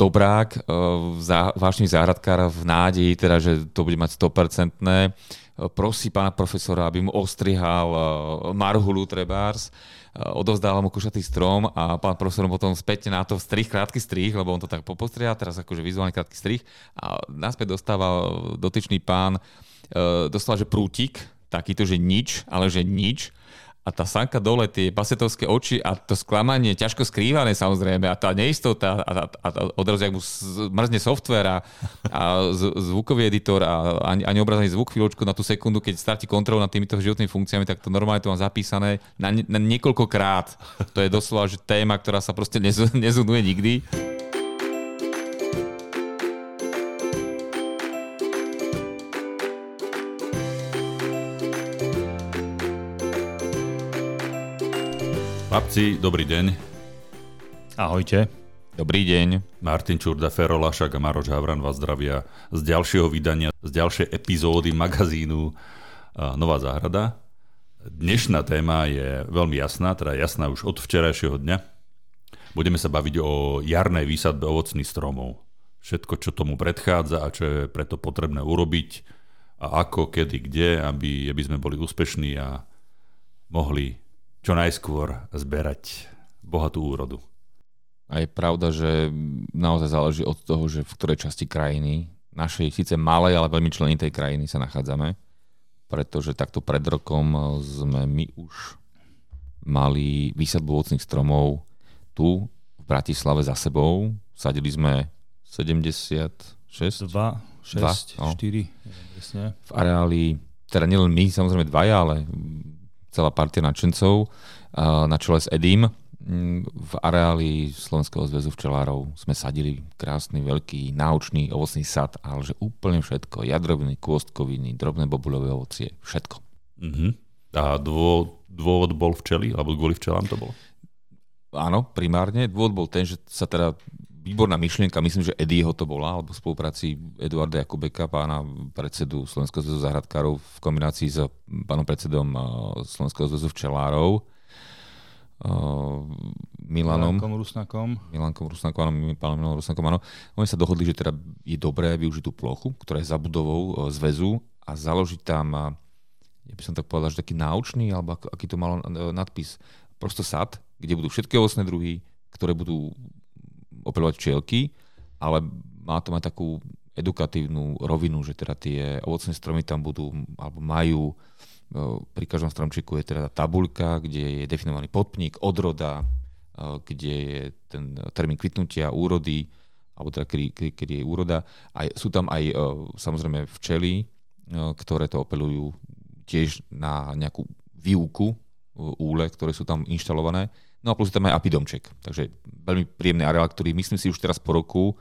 dobrák, zá, vážny záhradkár v nádeji, teda, že to bude mať 100%. Prosí pána profesora, aby mu ostrihal marhulu trebárs. Odovzdával mu kušatý strom a pán profesor potom späť na to strih, krátky strih, lebo on to tak popostriha, teraz akože vizuálny krátky strih. A naspäť dostával dotyčný pán, dostal, že prútik, takýto, že nič, ale že nič a tá sanka dole, tie basetovské oči a to sklamanie, ťažko skrývané samozrejme a tá neistota a, a, a odrazu, ak mu mrzne software a, a zvukový editor a ani, ani obrazený zvuk chvíľočku na tú sekundu, keď starti kontrolu nad týmito životnými funkciami, tak to normálne to mám zapísané na, na niekoľkokrát. To je doslova že téma, ktorá sa proste nezunuje nikdy. Chlapci, dobrý deň. Ahojte. Dobrý deň. Martin Čurda, Fero Lašak a Maroš Havran vás zdravia z ďalšieho vydania, z ďalšej epizódy magazínu Nová záhrada. Dnešná téma je veľmi jasná, teda jasná už od včerajšieho dňa. Budeme sa baviť o jarnej výsadbe ovocných stromov. Všetko, čo tomu predchádza a čo je preto potrebné urobiť a ako, kedy, kde, aby, aby sme boli úspešní a mohli čo najskôr zberať bohatú úrodu. A je pravda, že naozaj záleží od toho, že v ktorej časti krajiny, našej síce malej, ale veľmi členitej krajiny sa nachádzame, pretože takto pred rokom sme my už mali výsadbu ovocných stromov tu v Bratislave za sebou. Sadili sme 76? 2, 6, 2, no. 4. V areáli, teda nielen my, samozrejme dvaja, ale celá partia nadšencov na čele s Edim v areáli Slovenského zväzu včelárov sme sadili krásny, veľký, náučný ovocný sad, ale že úplne všetko. Jadroviny, kôstkoviny, drobné bobulové ovocie, všetko. Uh-huh. A dôvod, dôvod bol včely? Alebo kvôli včelám to bolo? Áno, primárne. Dôvod bol ten, že sa teda výborná myšlienka, myslím, že Eddieho to bola, alebo v spolupráci Eduarda Jakubeka, pána predsedu Slovenského zväzu záhradkárov v kombinácii s pánom predsedom eh, Slovenského zväzu včelárov, uh, Milanom. Milankom Rusnakom. Milankom Rusnakom, áno, pánom Milanom Rusnakom, áno. Oni sa dohodli, že teda je dobré využiť tú plochu, ktorá je za budovou uh, zväzu a založiť tam, ja by som tak povedal, že taký náučný, alebo aký to malo nadpis, prosto sad, kde budú všetky ovocné druhy, ktoré budú opelovať včielky, ale má to mať takú edukatívnu rovinu, že teda tie ovocné stromy tam budú, alebo majú, e, pri každom stromčeku je teda tabuľka, kde je definovaný podpník, odroda, e, kde je ten termín kvitnutia, úrody, alebo teda kedy, kedy je úroda. A sú tam aj e, samozrejme včely, ktoré to opelujú tiež na nejakú výuku úle, ktoré sú tam inštalované. No a plus je tam aj apidomček. Takže veľmi príjemný areál, ktorý myslím si už teraz po roku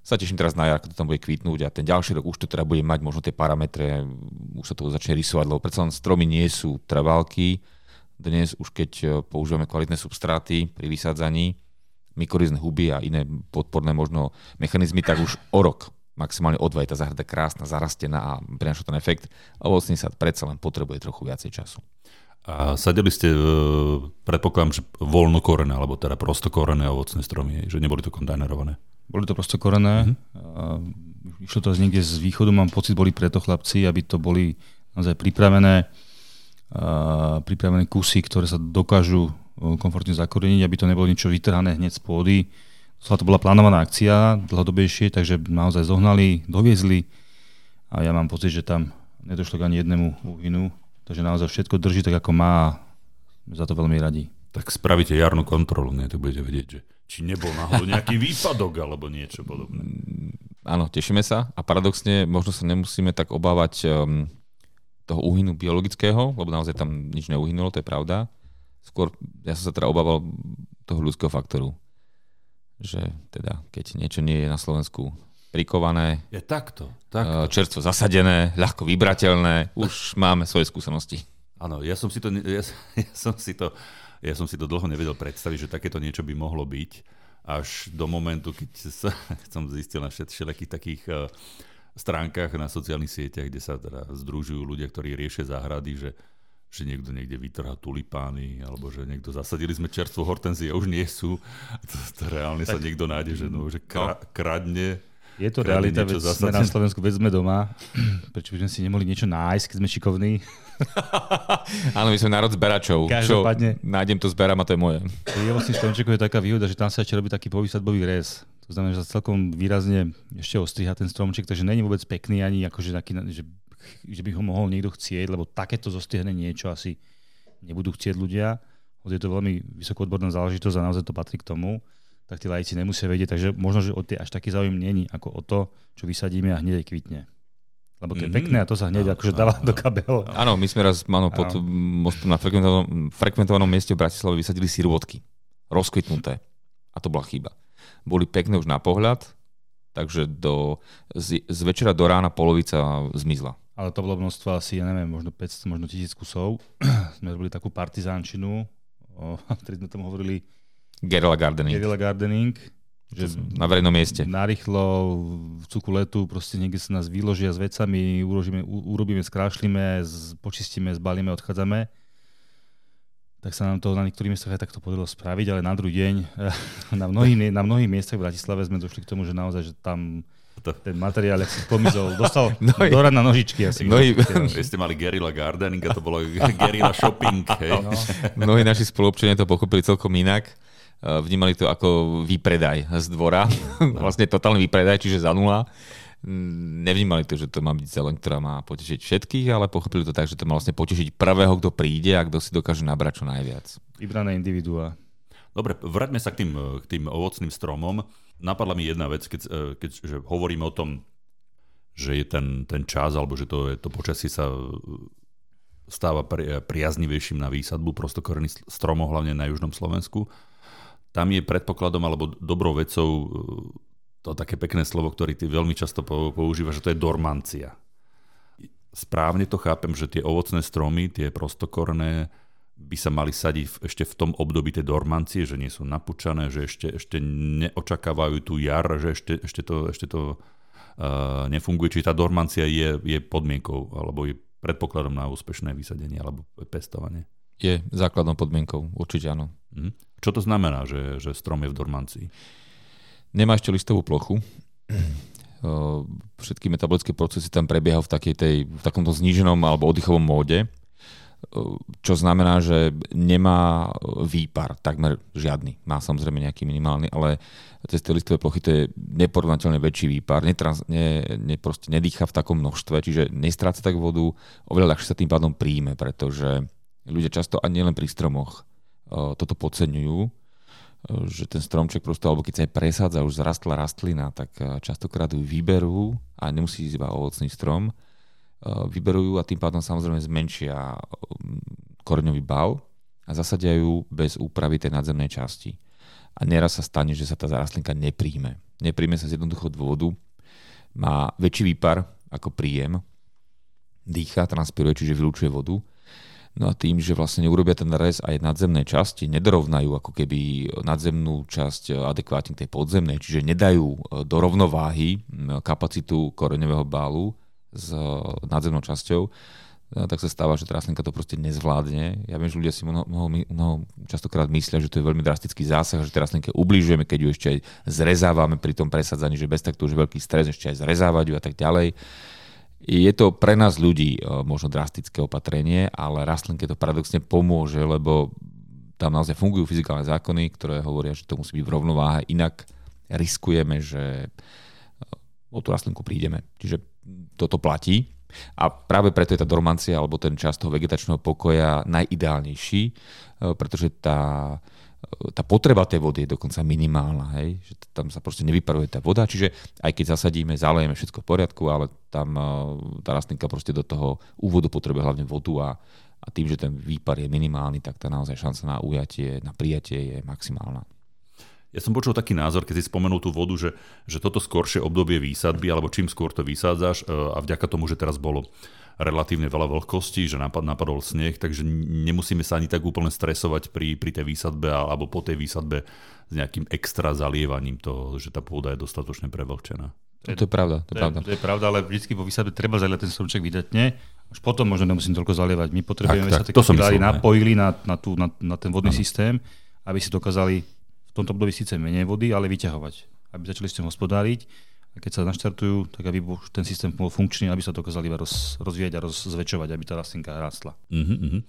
sa teším teraz na jar, keď to tam bude kvitnúť a ten ďalší rok už to teda bude mať možno tie parametre, už sa to začne rysovať, lebo predsa len stromy nie sú trvalky. Dnes už keď e, používame kvalitné substráty pri vysádzaní, mykorizné huby a iné podporné možno mechanizmy, tak už o rok maximálne o dva je tá záhrada krásna, zarastená a prináša ten efekt. A vlastne sa predsa len potrebuje trochu viacej času. A sadili ste, e, predpokladám, že voľnokorené, alebo teda prostokorené ovocné stromy, že neboli to kontajnerované. Boli to prostokorené. Mm-hmm. Išlo to z niekde z východu, mám pocit, boli preto chlapci, aby to boli naozaj pripravené, pripravené kusy, ktoré sa dokážu e, komfortne zakoreniť, aby to nebolo niečo vytrhané hneď z pôdy. To bola plánovaná akcia dlhodobejšie, takže naozaj zohnali, doviezli a ja mám pocit, že tam nedošlo k ani jednému úhynu Takže naozaj všetko drží tak, ako má a za to veľmi radi. Tak spravíte jarnú kontrolu, nie? Tak budete vedieť, že či nebol náhodou nejaký výpadok alebo niečo podobné. Mm, áno, tešíme sa a paradoxne možno sa nemusíme tak obávať um, toho úhynu biologického, lebo naozaj tam nič neuhynulo, to je pravda. Skôr ja som sa teda obával toho ľudského faktoru. Že teda, keď niečo nie je na Slovensku prikované. Je takto, takto. Eh, čerstvo zasadené, ľahko vybrateľné. Už máme svoje skúsenosti. Áno, ja som si to, ja, ja som si to, ja som si to dlho nevedel predstaviť, že takéto niečo by mohlo byť. Až do momentu, keď sa, som zistil na všetkých takých uh, stránkach na sociálnych sieťach, kde sa teda združujú ľudia, ktorí riešia záhrady, že že niekto niekde vytrhá tulipány, alebo že niekto zasadili sme čerstvo hortenzie už nie sú. To, to reálne tak, sa niekto nájde, že, no, že kra, no. kradne je to realita, veď sme na Slovensku, veď sme doma. Prečo by sme si nemohli niečo nájsť, keď sme šikovní? Áno, my sme národ zberačov. Každopádne. Čo nájdem to, zberám a to je moje. Pri ovocných stromčekoch je taká výhoda, že tam sa ešte robí taký povysadbový rez. To znamená, že sa celkom výrazne ešte ostriha ten stromček, takže není vôbec pekný ani akože taký, že, že by ho mohol niekto chcieť, lebo takéto zostrihne niečo asi nebudú chcieť ľudia. Je to veľmi vysoko odborná záležitosť a naozaj to patrí k tomu tak tí lajci nemusia vedieť, takže možno, že o tie až taký záujem není ako o to, čo vysadíme a hneď kvitne. Lebo to je mm-hmm. pekné a to sa hneď no, akože dáva no, do kabel. Áno, my sme raz áno, pod mostom na frekventovanom, frekventovanom mieste v Bratislave vysadili sirvotky. Rozkvitnuté. A to bola chyba. Boli pekné už na pohľad, takže do, z, z večera do rána polovica zmizla. Ale to bolo množstvo asi, ja neviem, možno 500, možno 1000 kusov. sme robili takú partizánčinu, o, ktorý sme tam hovorili Guerrilla gardening. Guerrilla gardening. Že na verejnom mieste. Narýchlo, v cuku letu, proste niekde sa nás vyložia s vecami, urobíme, urobíme skrášlime, počistíme, zbalíme, odchádzame. Tak sa nám to na niektorých miestach aj takto podarilo spraviť, ale na druhý deň na mnohých, na mnohých miestach v Bratislave sme došli k tomu, že naozaj, že tam to. ten materiál, ak si pomizol, dostal Nohy. do na nožičky. Asi Nohy. Vy ste mali guerilla gardening a to bolo guerilla shopping. Hej? No. Mnohí naši spoluobčania to pochopili celkom inak. Eh, vnímali to ako výpredaj z dvora, vlastne totálny výpredaj, čiže za nula. Mm, nevnímali to, že to má byť zelen, ktorá má potešiť všetkých, ale pochopili to tak, že to má vlastne potešiť prvého, kto príde a kto si dokáže nabrať čo najviac. Vybrané individuá. Dobre, vráťme sa k tým, k tým ovocným stromom. Napadla mi jedna vec, keď, eh, keď že hovorím o tom, že je ten, ten čas, alebo že to, to počasie sa stáva pri, priaznivejším na výsadbu prostokorených stromov, hlavne na južnom Slovensku tam je predpokladom alebo dobrou vecou e, to také pekné slovo, ktoré ty veľmi často používaš, že to je dormancia. Správne to chápem, že tie ovocné stromy, tie prostokorné, by sa mali sadiť ešte v tom období tej dormancie, že nie sú napučané, že ešte, ešte neočakávajú tú jar, že ešte, ešte to, ešte to uh, nefunguje. Čiže tá dormancia je, je podmienkou alebo je predpokladom na úspešné vysadenie alebo pestovanie. Je základnou podmienkou, určite áno. Mhm. Čo to znamená, že, že strom je v dormancii? Nemá ešte listovú plochu. Všetky metabolické procesy tam prebiehajú v, takej tej, v takomto zníženom alebo oddychovom móde, čo znamená, že nemá výpar, takmer žiadny. Má samozrejme nejaký minimálny, ale cez tie listové plochy to je neporovnateľne väčší výpar, netrans, ne, ne, proste nedýcha v takom množstve, čiže nestráca tak vodu, oveľa ľahšie sa tým pádom príjme, pretože ľudia často, a nielen pri stromoch, toto podceňujú, že ten stromček proste, alebo keď sa aj presádza, už zrastla rastlina, tak častokrát ju vyberú a nemusí ísť iba ovocný strom, vyberú ju a tým pádom samozrejme zmenšia koreňový bav a zasadia bez úpravy tej nadzemnej časti. A neraz sa stane, že sa tá rastlinka nepríjme. Nepríjme sa z jednoduchého dôvodu. Má väčší výpar ako príjem, dýcha, transpiruje, čiže vylúčuje vodu No a tým, že vlastne neurobia ten rez aj nadzemnej časti, nedorovnajú ako keby nadzemnú časť adekvátne tej podzemnej, čiže nedajú e, do rovnováhy kapacitu koreňového bálu s e, nadzemnou časťou, tak sa stáva, že tá rastlinka to proste nezvládne. Ja viem, že ľudia si mnoho, mnoho, mnoho častokrát myslia, že to je veľmi drastický zásah, že tej rastlinke ubližujeme, keď ju ešte aj zrezávame pri tom presadzaní, že bez takto už je veľký stres ešte aj zrezávať ju a tak ďalej. Je to pre nás ľudí e, možno drastické opatrenie, ale rastlinke to paradoxne pomôže, lebo tam naozaj fungujú fyzikálne zákony, ktoré hovoria, že to musí byť v rovnováhe, inak riskujeme, že e, o tú rastlinku prídeme. Čiže toto platí. A práve preto je tá dormancia alebo ten čas toho vegetačného pokoja najideálnejší, e, pretože tá, tá potreba tej vody je dokonca minimálna, hej? že tam sa proste nevyparuje tá voda, čiže aj keď zasadíme, zalejeme všetko v poriadku, ale tam eh, tá rastlinka proste do toho úvodu potrebuje hlavne vodu a, a tým, že ten výpar je minimálny, tak tá naozaj šanca na ujatie, na prijatie je maximálna. Ja som počul taký názor, keď si spomenul tú vodu, že, že toto skoršie obdobie výsadby, alebo čím skôr to vysádzaš eh, a vďaka tomu, že teraz bolo relatívne veľa vlhkosti, že napad, napadol sneh, takže nemusíme sa ani tak úplne stresovať pri, pri tej výsadbe alebo po tej výsadbe s nejakým extra zalievaním toho, že tá pôda je dostatočne prevlhčená. To je, to je pravda, to je, To pravda. je, to je pravda, ale vždy po výsadbe treba zalievať ten stromček vydatne. Až potom možno nemusím toľko zalievať. My potrebujeme, Tak, aby sa tie kapiláry napojili na, na, tú, na, na ten vodný systém, aby si dokázali v tomto období síce menej vody, ale vyťahovať. Aby začali s tým hospodáriť a keď sa naštartujú, tak aby bol ten systém bol funkčný, aby sa dokázali iba roz, rozvíjať a rozväčšovať, aby tá rastlinka rástla. Mhm, mhm.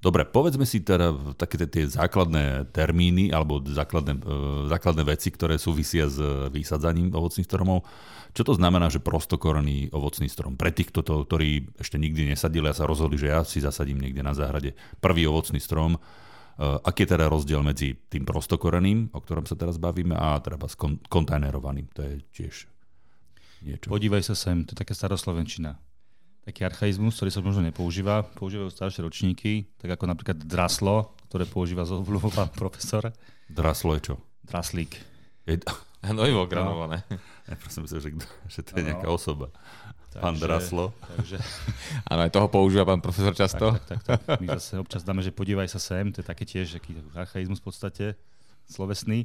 Dobre, povedzme si teda také tie- základné termíny alebo základné, e, základné veci, ktoré súvisia s vysadzaním ovocných stromov. Čo to znamená, že prostokorený ovocný strom? Pre tých, kto to, ktorí ešte nikdy nesadili a sa rozhodli, že ja si zasadím niekde na záhrade prvý ovocný strom, e, aký je teda rozdiel medzi tým prostokoreným, o ktorom sa teraz bavíme, a kon- kontajnerovaným? To je tiež niečo. Podívaj sa sem, to je taká staroslovenčina. Taký archaizmus, ktorý sa možno nepoužíva, používajú staršie ročníky, tak ako napríklad draslo, ktoré používa z pán profesor. Draslo je čo? Draslík. Je, Hnojivo granulované. ja prosím sa, že, že to je No. nejaká osoba. Pán Takže- Draslo. Takže, Áno, aj toho používa pán profesor často. tak, tak, tak. My zase občas dáme, že podívaj sa sem, to je také tiež taký archaizmus v podstate, slovesný.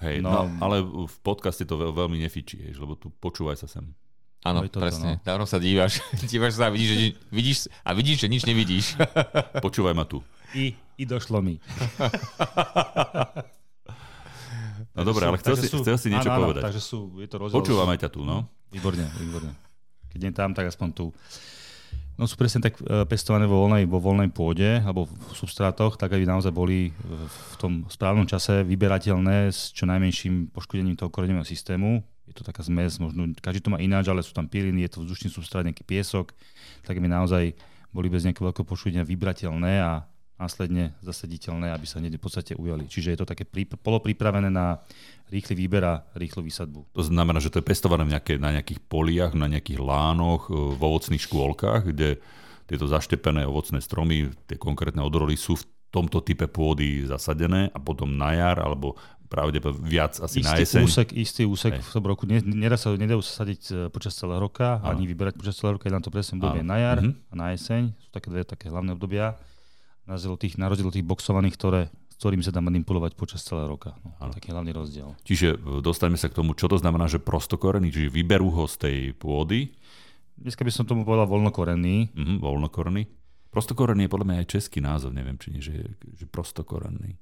Hej, No. no. ale v podcaste to veľ, veľmi nefičí, lebo tu počúvaj sa sem. Áno, No toto, presne. no. Dávno sa dívaš, dívaš sa a vidíš, že, vidíš, a vidíš, že nič nevidíš. Počúvaj ma tu. I, i došlo mi. No dobre, ale chcel si, chcel si niečo áno, povedať. Áno, takže sú, je to rozdiel. Počúvam aj ťa tu, no. Výborne, výborne. Keď nie tam, tak aspoň tu. No sú presne tak e, pestované vo voľnej, vo voľnej pôde alebo v substrátoch, tak aby naozaj boli v v tom správnom čase vyberateľné s čo najmenším poškodením toho koreňového systému. Je to taká zmes, možno každý to má ináč, ale sú tam piliny, je to vzdušný substrát, nejaký piesok, tak aby naozaj boli bez nejakého veľkého poškodenia vybrateľné a následne zasaditeľné, aby sa hneď v podstate ujali. Čiže je to také prí, polopripravené na rýchly výber a rýchlu výsadbu. To znamená, že to je pestované nejaké, na nejakých poliach, na nejakých lánoch, e, v ovocných škôlkach, kde tieto zaštepené ovocné stromy, tie konkrétne odrody sú v tomto type pôdy zasadené a potom na jar, alebo pravdepodobne viac asi na istý jeseň. úsek, istý úsek Hej. v tom roku. Ne, nedá sa, nedajú sa sadiť e, počas celého roka, Áno. ani vyberať počas celého roka. Je na to presne obdobie Áno. na jar Mhm. a na jeseň. Sú také dve také hlavné obdobia. Na rozdiel na tých boxovaných, ktoré, s ktorými sa dá manipulovať počas celého roka. No, taký hlavný rozdiel. Čiže e, dostaňme sa k tomu, čo to znamená, že prostokorený, čiže vyberú ho z tej pôdy, Dneska by som tomu povedal voľnokorenný. mhm, voľnokorený. Prostokorený je podľa mňa aj český názov, neviem, či nie, že, že prostokorený.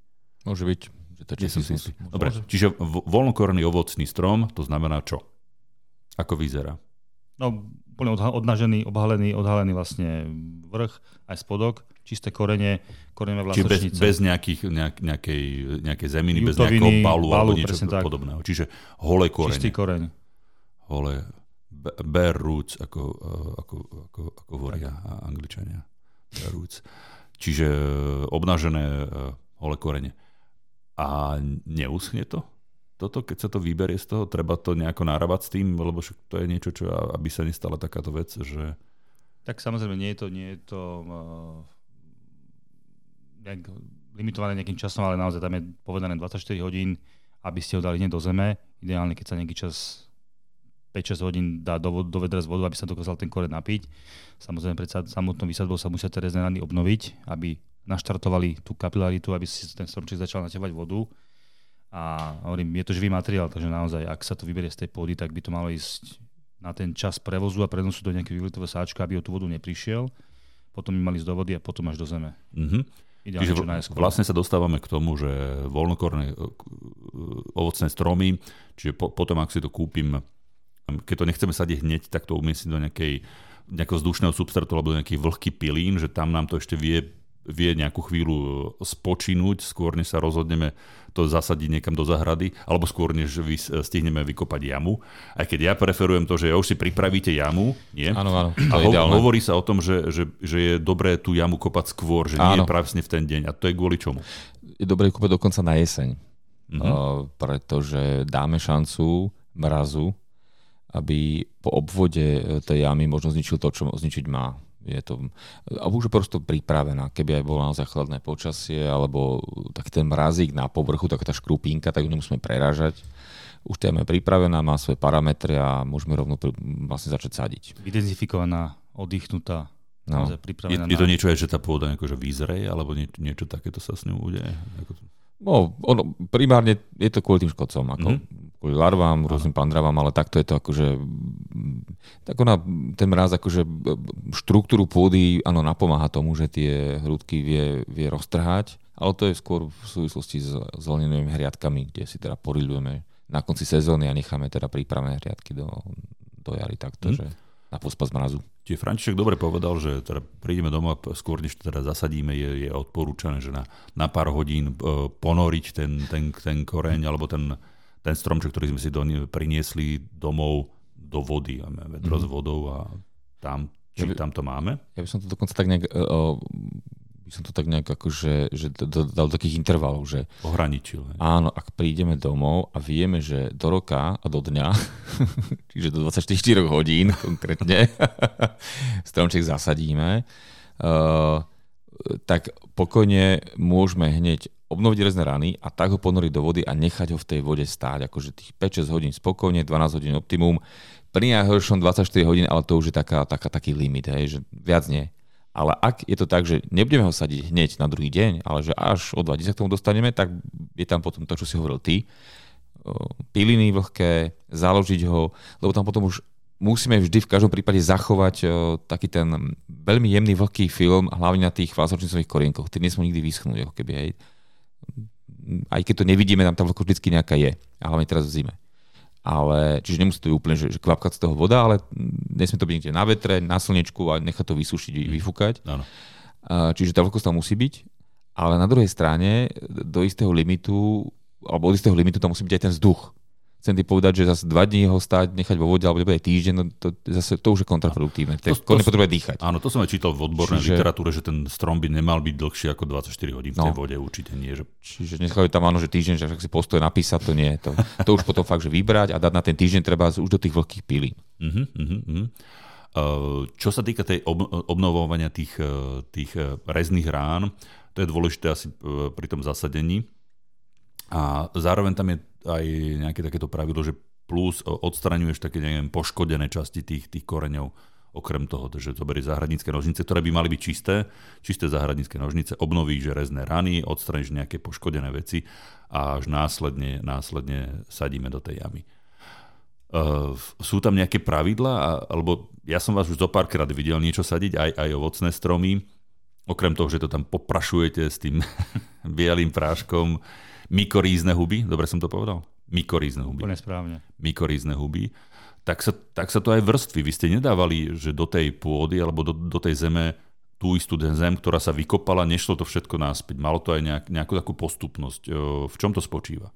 Môže byť, že to som si istý. Dobre, čiže vo- voľnokorený ovocný strom, to znamená čo? Ako vyzerá? No, úplne odha- odnažený, obhalený, odhalený vlastne vrch, aj spodok, čisté korene, koreňové Čiže bez, bez nejakých, nejak, nejakej, nejakej zeminy, bez Jutoviny, nejakého balu, alebo niečo tak. podobného. Čiže holé korene. Čistý koreň. Holé, bare roots, ako, eh, ako, ako, ako hovoria angličania. Bare roots. Čiže eh, obnažené eh, holé korene. A neuschne to? Toto, keď sa to vyberie z toho, treba to nejako narábať s tým, lebo to je niečo, čo aby sa nestala takáto vec, že Tak samozrejme, nie je to, nie je to uh, nejak limitované nejakým časom, ale naozaj tam je povedané 24 hodín, aby ste ho dali hneď do zeme. Ideálne, keď sa nejaký čas 5-6 hodín dá do, do vedra z vodu, aby sa dokázal ten koreň napiť. Samozrejme, pred sa- samotnou výsadbou sa musia tie rezné rany obnoviť, aby naštartovali tú kapilaritu, aby si ten stromček začal natevať vodu. A hovorím, je to živý materiál, takže naozaj, ak sa to vyberie z tej pôdy, tak by to malo ísť na ten čas prevozu a prenosu do nejakého výletového sáčka, aby o tú vodu neprišiel. Potom by mali ísť do vody a potom až do zeme. mhm. Ideálne Čiže najskôr. vlastne sa dostávame k tomu, že voľnokorné e, ovocné stromy, čiže po, potom, ak si to kúpim, keď to nechceme sadiť hneď, tak to umiestniť do nejakej, nejakého vzdušného substrátu alebo do nejaký vlhký pilín, že tam nám to ešte vie, vie nejakú chvíľu e, spočinúť, skôr než sa rozhodneme to zasadiť niekam do zahrady, alebo skôr než vy, stihneme vykopať jamu. Aj keď ja preferujem to, že už si pripravíte jamu, nie? Áno, áno, A ho- ideálne. hovorí sa o tom, že, že, že je dobré tú jamu kopať skôr, že nie Áno. je presne v ten deň. A to je kvôli čomu? Je dobré kúpať dokonca na jeseň, Mhm. uh, pretože dáme šancu mrazu, aby po obvode e, tej jamy možno zničil to, čo zničiť má. Je to, a už je prosto pripravená. Keby aj bolo naozaj chladné počasie, alebo taký ten mrazík na povrchu, taká tá škrupínka, tak ju nemusíme prerážať. Už tá jama je pripravená, má svoje parametre a môžeme rovno pri, vlastne začať sadiť. Vydezifikovaná, oddychnutá, No. naozaj Je, pripravená je to niečo aj, že tá pôda akože vyzreje, alebo nie, niečo takéto sa s ňou udeje? Ako to... No, ono, primárne je to kvôli tým škodcom, ako mm-hmm. kvôli larvám, rôznym pandravám, ale takto je to akože, tak ona, ten mráz akože štruktúru pôdy, áno, napomáha tomu, že tie hrudky vie, vie roztrhať, ale to je skôr v súvislosti s zelenými hriadkami, kde si teda porilujeme na konci sezóny a necháme teda prípravné hriadky do, do jary takto, mm. že na pospas mrazu. Čiže František dobre povedal, že teda prídeme domov skôr, než teda zasadíme, je, je odporúčané, že na, na pár hodín e, ponoriť ten, ten, ten koreň alebo ten, ten stromček, ktorý sme si do, priniesli domov do vody. Vedro mm. s vodou a tam, či ja by, tam to máme. Ja by som to dokonca tak nejak uh, som to tak nejak akože, že dal do takých intervalov, že... Ohraničil. Hej. Áno, ak prídeme domov a vieme, že do roka a do dňa, čiže do 24 hodín konkrétne, stromček zasadíme, uh, tak pokojne môžeme hneď obnoviť rezné rany a tak ho ponoriť do vody a nechať ho v tej vode stáť, akože tých 5-6 hodín spokojne, 12 hodín optimum, pri najhoršom 24 hodín, ale to už je taká, taká, taký limit, hej, že viac nie. Ale ak je to tak, že nebudeme ho sadiť hneď na druhý deň, ale že až o dva dní sa k tomu dostaneme, tak je tam potom to, čo si hovoril ty. Piliny vlhké, založiť ho, lebo tam potom už musíme vždy v každom prípade zachovať taký ten veľmi jemný vlhký film, hlavne na tých vásočnicových korienkoch. Tie nesmú nikdy vyschnúť, ako keby, hej. Aj keď to nevidíme, tam tá vlhko vždy nejaká je. A hlavne teraz v zime ale, čiže nemusí to byť úplne, že, že kvapkať z toho voda, ale nesmie to byť niekde na vetre, na slnečku a nechať to vysušiť, mm. vyfúkať. Áno. Čiže tá vlhkosť tam musí byť, ale na druhej strane do istého limitu, alebo od istého limitu tam musí byť aj ten vzduch chcem ti povedať, že zase dva dní ho stáť, nechať vo vode, alebo aj týždeň, no to, zase, to už je kontraproduktívne. To, to, to potrebuje dýchať. Áno, to som aj čítal v odbornej Čiže... literatúre, že ten strom by nemal byť dlhší ako 24 hodín v tej no. vode, určite nie. Že... Čiže je tam áno, že týždeň, že si postoje napísať, to nie. To, to už potom fakt, že vybrať a dať na ten týždeň treba už do tých vlhkých pilín. Uh-huh, uh-huh. Uh, čo sa týka tej ob- obnovovania tých, uh, tých uh, rezných rán, to je dôležité asi pri tom zasadení. A zároveň tam je aj nejaké takéto pravidlo, že plus odstraňuješ také, neviem, poškodené časti tých, tých koreňov. Okrem toho, že zoberieš záhradnícke nožnice, ktoré by mali byť čisté, čisté záhradnícke nožnice, obnovíš rezné rany, odstraníš nejaké poškodené veci a až následne, následne sadíme do tej jamy. Uh, sú tam nejaké pravidlá, alebo ja som vás už zo párkrát videl niečo sadiť, aj, aj ovocné stromy, okrem toho, že to tam poprašujete s tým bielým práškom, mykorízne huby, dobre som to povedal? Mykorízne huby. Úplne správne. Mykorízne huby. Tak sa, tak sa to aj vrstvy. Vy ste nedávali, že do tej pôdy alebo do, do tej zeme tú istú zem, ktorá sa vykopala, nešlo to všetko náspäť. Malo to aj nejak, nejakú takú postupnosť. V čom to spočíva?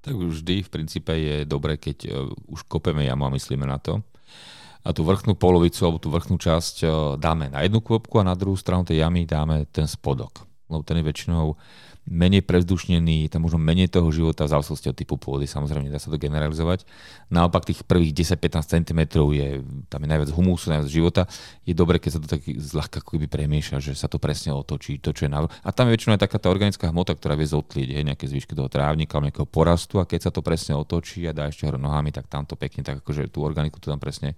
Tak vždy v princípe je dobre, keď už kopeme jamu a myslíme na to. A tú vrchnú polovicu alebo tú vrchnú časť dáme na jednu kôpku a na druhú stranu tej jamy dáme ten spodok. Lebo ten je väčšinou menej prezdušnený, tam možno menej toho života v závislosti od typu pôdy, samozrejme dá sa to generalizovať. Naopak tých prvých 10-15 cm je, tam je najviac humusu, najviac života. Je dobre, keď sa to tak zľahka keby premieša, že sa to presne otočí, to, čo je na... A tam je väčšinou aj taká tá organická hmota, ktorá vie zotlieť, hej, nejaké zvyšky toho trávnika, nejakého porastu a keď sa to presne otočí a dá ešte hore nohami, tak tam to pekne, tak akože tú organiku to tam presne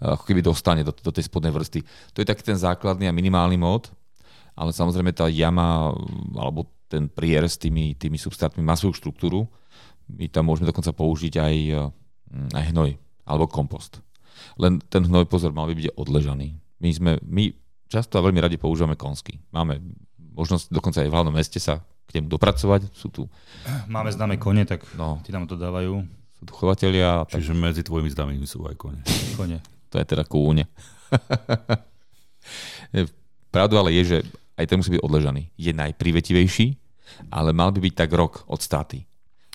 ako keby dostane do, do tej spodnej vrsty. To je taký ten základný a minimálny mód, ale samozrejme tá jama alebo ten prier s tými, tými substrátmi má svoju štruktúru. My tam môžeme dokonca použiť aj, mm, aj hnoj alebo kompost. Len ten hnoj, pozor, mal by byť odležaný. My, sme, my často a veľmi radi používame konsky. Máme možnosť dokonca aj v hlavnom meste sa k nemu dopracovať. Sú tu... Máme známe kone, tak no. ti nám to dávajú. Sú tu chovatelia. Čiže tak... medzi tvojimi známymi sú aj kone. Kone. To je teda kúne. Pravda ale je, že aj ten musí byť odležaný. Je najprivetivejší, ale mal by byť tak rok od státy.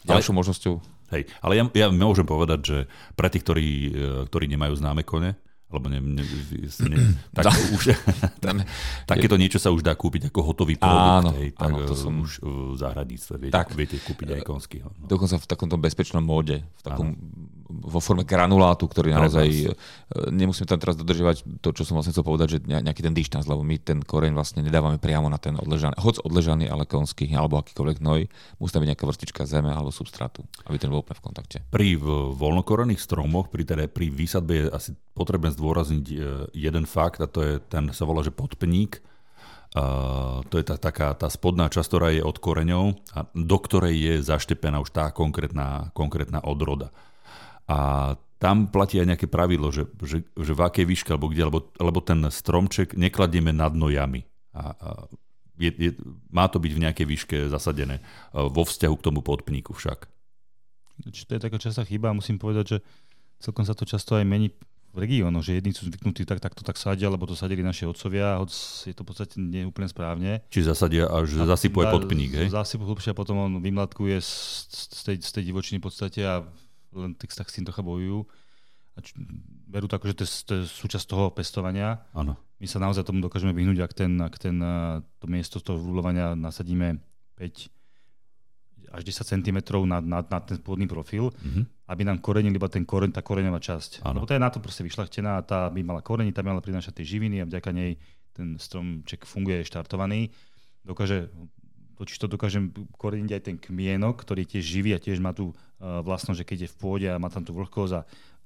Ďalšou ale, možnosťou... Hej, ale ja, ja môžem povedať, že pre tých, ktorí, e, ktorí nemajú známe kone, alebo ne, ne, ne, tak už, tak, takéto niečo sa už dá kúpiť ako hotový produkt. Áno, hej, tak áno, to som... už v záhradníctve viete, tak, viete kúpiť aj konský. No. Dokonca v takomto bezpečnom móde, v takom áno vo forme granulátu, ktorý naozaj, e, nemusíme tam teraz dodržovať to, čo som vlastne chcel povedať, že nejaký ten dištanc, lebo my ten koreň vlastne nedávame priamo na ten odležaný, hoď odležaný, ale konský alebo akýkoľvek hnoj, musí tam byť nejaká vrstička zeme alebo substrátu, aby ten bol úplne v kontakte. Pri voľnokorených stromoch, pri, teda, pri výsadbe je asi potrebné zdôrazniť e, jeden fakt a to je ten, sa volá, že podpník. Uh, to je tá, taká tá spodná časť, ktorá je od koreňov a do ktorej je zaštepená už tá konkrétna, konkrétna odroda. A tam platí aj nejaké pravidlo, že, že, že v akej výške alebo kde, lebo, lebo ten stromček nekladieme nad nojami. A, a je, je, má to byť v nejakej výške zasadené vo vzťahu k tomu podpníku však. To je taká častá chyba, musím povedať, že celkom sa to často aj mení v regiónoch, že jedni sú zvyknutí tak, tak to tak sadia, lebo to sadili naši otcovia, hoď je to v podstate nie úplne správne. Či zasadia až a zasypuje podpník, hej? Zasypuje hlbšie a potom on vymlatkuje z, z, tej, z tej divočiny v podstate a len tak, tak s tým trocha bojujú. A č, berú to ako, že to je, to je súčasť toho pestovania. Áno. My sa naozaj tomu dokážeme vyhnúť, ak ten, ak ten, to miesto toho vrulovania nasadíme 5 až 10 cm nad, nad, nad ten pôvodný profil, mm-hmm. Aby nám korenil iba ten koreň, tá koreňová časť. Ano. Lebo to je na to proste vyšľachtená, tá by mala korení, tá by mala prinášať tie živiny a vďaka nej ten stromček funguje, je štartovaný. Dokáže, totiž to dokáže koreniť aj ten kmienok, ktorý tiež živý a tiež má tú uh, vlastnosť, že keď je v pôde a má tam tú vlhkosť a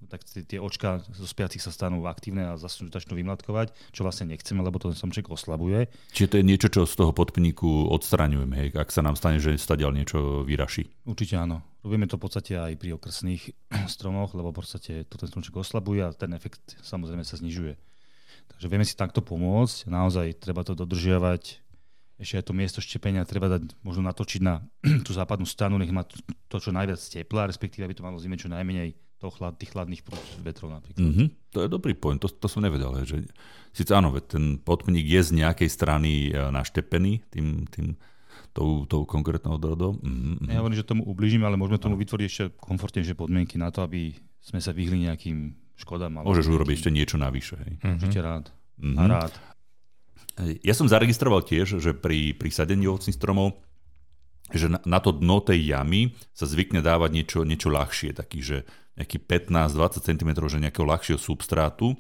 tak tie očka zo spiacich sa stanú aktívne a zase začnú vymlatkovať, čo vlastne nechceme, lebo to ten somček oslabuje. Čiže to je niečo, čo z toho podpníku odstraňujeme, hej, ak sa nám stane, že stadiaľ niečo vyraší. Určite áno. Robíme to v podstate aj pri okresných stromoch, lebo v podstate to ten stromček oslabuje a ten efekt samozrejme sa znižuje. Takže vieme si takto pomôcť, naozaj treba to dodržiavať, ešte aj to miesto štepenia treba dať, možno natočiť na tú západnú stranu, nech má to čo najviac tepla, respektíve aby to malo zime čo najmenej toho chlad, tých chladných prúd vetrov napríklad. Mm-hmm. To je dobrý point, to, to som nevedel. Že, síce áno, ten podpník je z nejakej strany e, naštepený tým, tým tou, tou konkrétnou odrodou. Mm-hmm. Ja hovorím, že tomu ubližíme, ale môžeme tomu vytvoriť ešte komfortnejšie podmienky na to, aby sme sa vyhli nejakým škodám. Môžeš urobiť ešte niečo navyše. Hej. Mm-hmm. Určite rád. Mm-hmm. Rád. Ja som zaregistroval tiež, že pri, pri sadení ovocných stromov že na, na to dno tej jamy sa zvykne dávať niečo, niečo ľahšie, taký, že nejaký 15-20 cm, že nejakého ľahšieho substrátu,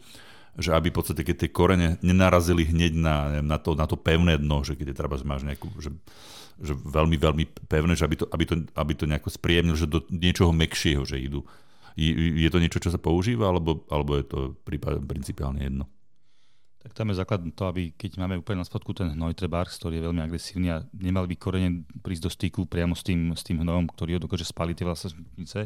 že aby v podstate, keď tie korene nenarazili hneď na, na, to, na to pevné dno, že keď je treba máš nejakú, že, že veľmi, veľmi pevné, že aby to, aby to, aby to nejako spríjemnil, že do niečoho mekšieho, že idú. Je, je to niečo, čo sa používa, alebo, alebo je to prípad, principiálne jedno? Tak tam je základ to, aby keď máme úplne na spodku ten hnoj trebárs, ktorý je veľmi agresívny a nemal by korene prísť do styku priamo s tým, s tým hnojom, ktorý ho dokáže spaliť tie vlastné smutnice,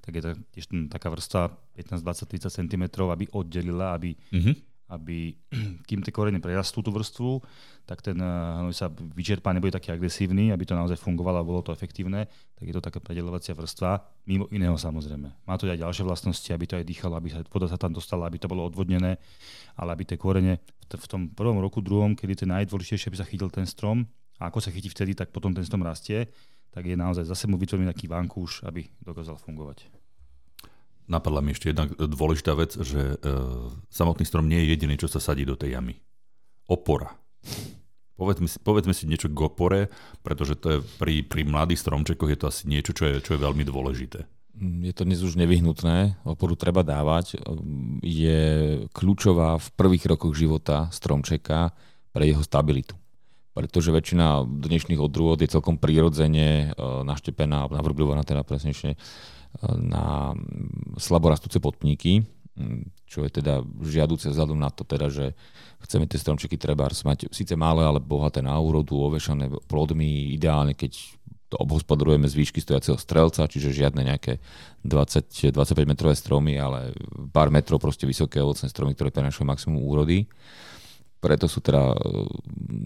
tak je to tiež taká vrstva 15, 20, 30 cm, aby oddelila, aby, mm-hmm. Aby kým tie korene prerastú tú vrstvu, tak ten eh, hnoj sa vyčerpá, nebude taký agresívny, aby to naozaj fungovalo a bolo to efektívne, tak je to taká predelovacia vrstva, mimo iného samozrejme. Má to aj ďalšie vlastnosti, aby to aj dýchalo, aby sa voda sa tam dostala, aby to bolo odvodnené, ale aby tie korene v tom prvom roku, druhom, kedy je najdôležitejšie, aby sa chytil ten strom, a ako sa chytí vtedy, tak potom ten strom rastie, tak je naozaj zase mu vytvorený taký vankúš, aby dokázal fungovať. Napadla mi ešte jedna dôležitá vec, že e, samotný strom nie je jediný, čo sa sadí do tej jamy. Opora. Povedzme si, povedzme si niečo k opore, pretože to je pri, pri mladých stromčekoch je to asi niečo, čo je, čo je veľmi dôležité. Mm, je to dnes už nevyhnutné, oporu treba dávať. Je kľúčová v prvých rokoch života stromčeka pre jeho stabilitu. Pretože väčšina dnešných odrôd je celkom prirodzene e, naštepená, navrbľovaná teda presnejšie na slaborastúce potníky, čo je teda žiaduce vzhľadom na to, teda, že chceme tie stromčeky treba mať síce malé, ale bohaté na úrodu, ovešané plodmi, ideálne keď to obhospodarujeme z výšky stojaceho strelca, čiže žiadne nejaké 20-25 metrové stromy, ale pár metrov proste vysoké ovocné stromy, ktoré prenašajú maximum úrody. Preto sú teda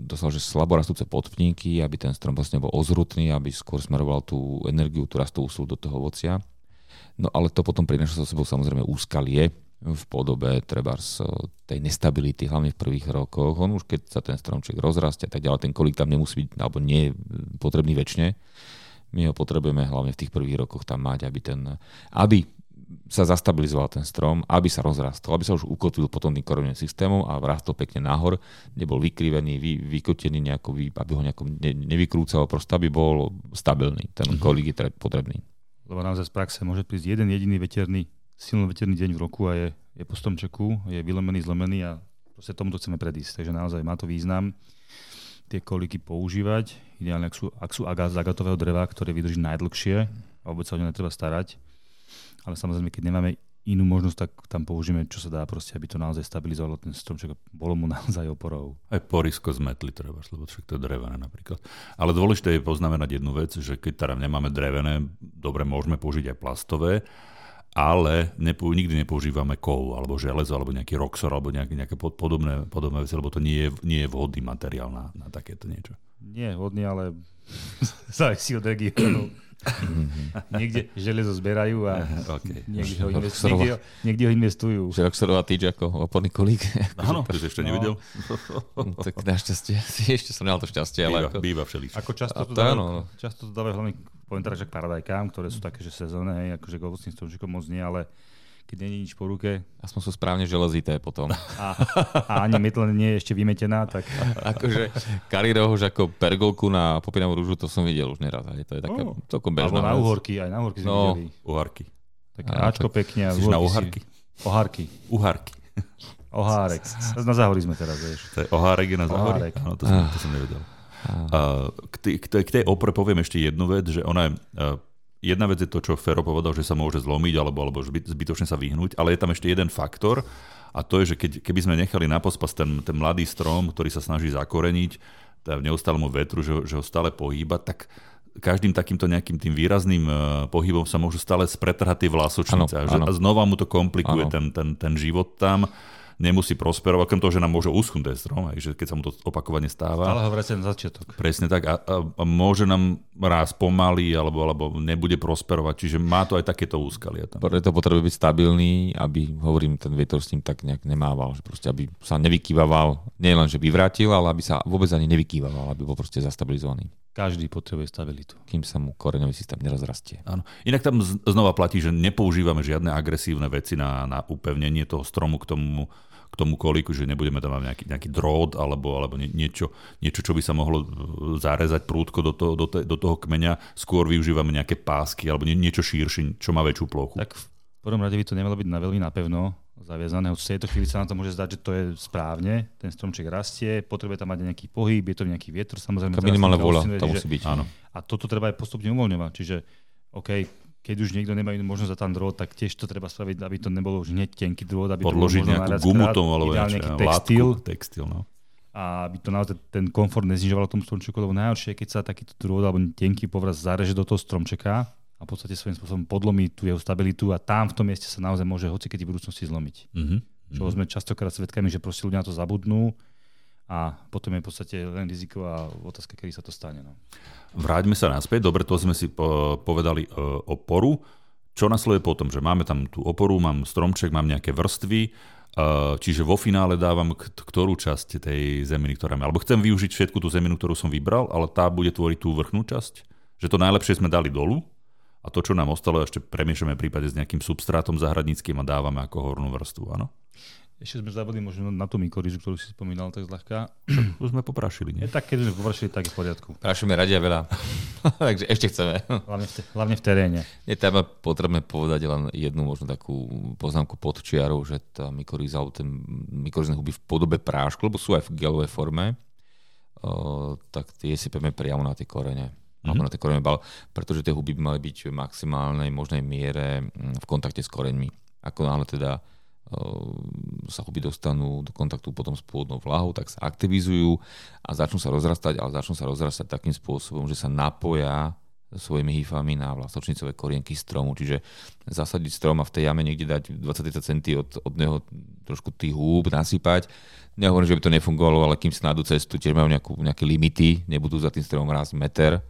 dosť, že slabo rastúce podpníky, aby ten strom vlastne bol ozrutný, aby skôr smeroval tú energiu, tú rastovú súl do toho ovocia. No ale to potom prináša so sebou samozrejme úskalie, v podobe treba z tej nestability, hlavne v prvých rokoch. On už keď sa ten stromček rozrastie, tak ďalej ten kolík tam nemusí byť, alebo nie je potrebný väčšine. My ho potrebujeme hlavne v tých prvých rokoch tam mať, aby, ten, aby sa zastabilizoval ten strom, aby sa rozrastol, aby sa už ukotvil potom tým korovným systémom a vrastol pekne nahor, nebol vykrivený, vy, vykotený, nejako, aby ho nejako ne, nevykrúcalo, proste aby bol stabilný. Ten mm-hmm. kolík je potrebný. Lebo naozaj z praxe môže prísť jeden jediný veterný silno veterný deň v roku a je, je po stromčeku, je vylomený, zlomený a proste tomuto chceme predísť. Takže naozaj má to význam tie koliky používať. Ideálne, ak sú, ak sú z agatového dreva, ktoré vydrží najdlhšie a vôbec sa o ne netreba starať. Ale samozrejme, keď nemáme inú možnosť, tak tam použijeme, čo sa dá proste, aby to naozaj stabilizovalo ten stromček a bolo mu naozaj oporou. Aj porisko zmetli treba, lebo však to je drevené napríklad. Ale dôležité je poznamenať jednu vec, že keď teda nemáme drevené, dobre, môžeme použiť aj plastové, ale nepou, nikdy nepoužívame kov, alebo železo, alebo nejaký roxor, alebo nejaké, nejaké podobné, podobné veci, lebo to nie je, nie je vhodný materiál na, na takéto niečo. Nie je vhodný, ale závisí od regiónu. Niekde železo zberajú a okay. niekde, ho investujú, niekde, ho, niekde ho investujú. Žeroxorová týč ako oporný kolík. Áno, to si ešte nevidel. No, tak našťastie, ešte som nemal to šťastie. Býva, ale ako... býva všeličo. Ako často to, dávajú, často to dávajú hlavne poviem teraz, že k paradajkám, ktoré sú také, že sezónne, hej, akože k ovocným stromčekom moc nie, ale keď není nič po ruke. Aspoň sú správne železité potom. A, a ani mytl nie je ešte vymetená, tak... akože karirohož ako pergolku na popínavú rúžu, to som videl už neraz. Aj to je také oh. celkom bežná Alebo na uhorky, aj na uhorky sme no. videli. Uhorky. Také a, Ačko tak... pekne. A na uhorky? Ohárky. Uhárky. Ohárek. Na záhori sme teraz, vieš. To je ohárek je na záhori? Áno, to som, to som nevedel. Uh, k, tej, k, tej, k tej opre poviem ešte jednu vec, že ona je uh, jedna vec je to, čo Fero povedal, že sa môže zlomiť alebo, alebo zbytočne sa vyhnúť, ale je tam ešte jeden faktor a to je, že keď, keby sme nechali na pospas ten, ten mladý strom, ktorý sa snaží zakoreniť v neustálemu vetru, že, že ho stále pohýba, tak každým takýmto nejakým tým výrazným uh, pohybom sa môžu stále spretrhať tie ano, a, a znova mu to komplikuje ten, ten, ten život tam nemusí prosperovať, okrem toho, že nám môže uschnúť ten strom, aj, že keď sa mu to opakovane stáva. Ale ho vracia na začiatok. Presne tak. A, a, a môže nám raz pomaly, alebo, alebo nebude prosperovať, čiže má to aj takéto úskalia. Tam. Preto potrebuje byť stabilný, aby, hovorím, ten vietor s ním tak nejak nemával, že proste, aby sa nevykývaval, nie len, že by vrátil, ale aby sa vôbec ani nevykývaval, aby bol proste zastabilizovaný. Každý potrebuje stabilitu. Kým sa mu koreňový systém nerozrastie. Áno. Inak tam znova platí, že nepoužívame žiadne agresívne veci na, na upevnenie toho stromu k tomu k tomu kolíku, že nebudeme tam mať nejaký, nejaký drôt alebo, alebo niečo, niečo, čo by sa mohlo e, zarezať prúdko do toho, do, te, do toho kmeňa. Skôr využívame nejaké pásky alebo nie, niečo širšie, čo má väčšiu plochu. Tak v prvom rade by to nemalo byť na veľmi napevno zaviazané. V tejto chvíli sa nám to môže zdať, že to je správne. Ten stromček rastie, potrebuje tam mať nejaký pohyb, je to nejaký vietor, samozrejme. minimálna vôľa, to musí byť. Áno. A toto treba aj postupne uvoľňovať. Čiže OK, keď už niekto nemá inú možnosť za tam drôt, tak tiež to treba spraviť, aby to nebolo už hneď tenký drôt, aby Podložiť to nejakú gumu tomu, alebo nejaký textil. Látku, textil no. A aby to naozaj ten komfort neznižoval tomu stromčeku, lebo najhoršie je, keď sa takýto drôt alebo tenký povraz zareže do toho stromčeka a v podstate svojím spôsobom podlomí tú jeho stabilitu a tam v tom mieste sa naozaj môže hoci keď v budúcnosti zlomiť. Mm-hmm. Čo sme častokrát svedkami, že proste ľudia na to zabudnú a potom je v podstate len riziková otázka, kedy sa to stane. No. Vráťme sa naspäť, dobre, to sme si povedali e, oporu. Čo nasleduje potom, že máme tam tú oporu, mám stromček, mám nejaké vrstvy, e, čiže vo finále dávam ktorú časť tej zeminy, ktorá mám. Alebo chcem využiť všetku tú zeminu, ktorú som vybral, ale tá bude tvoriť tú vrchnú časť. Že to najlepšie sme dali dolu a to, čo nám ostalo, ešte premiešame prípade s nejakým substrátom zahradníckým a dávame ako hornú vrstvu, áno? Ešte sme zabudli možno na tú mykorizu, ktorú si spomínal tak zľahka. Už sme poprašili, nie? Je tak, keď sme poprašili, tak je v poriadku. Prašíme radia veľa, takže ešte chceme. Hlavne v, te, hlavne v teréne. Je tam potrebné povedať len jednu možno takú poznámku pod čiarou, že tá mykoriza, ten mykorizné huby v podobe prášku, lebo sú aj v gelovej forme, o, tak tie sypeme priamo na tie korene. Mm-hmm. Alebo na tie korene bal, pretože tie huby by mali byť v maximálnej možnej miere mm, v kontakte s koreňmi. Ako náhle teda sa huby dostanú do kontaktu potom s pôvodnou vláhou, tak sa aktivizujú a začnú sa rozrastať, ale začnú sa rozrastať takým spôsobom, že sa napoja svojimi hýfami na vlastočnicové korienky stromu. Čiže zasadiť strom a v tej jame niekde dať 20-30 cm od, od neho trošku tých húb nasypať. Nehovorím, že by to nefungovalo, ale kým sa nájdu cestu, tiež majú nejakú, nejaké limity, nebudú za tým stromom rásť meter,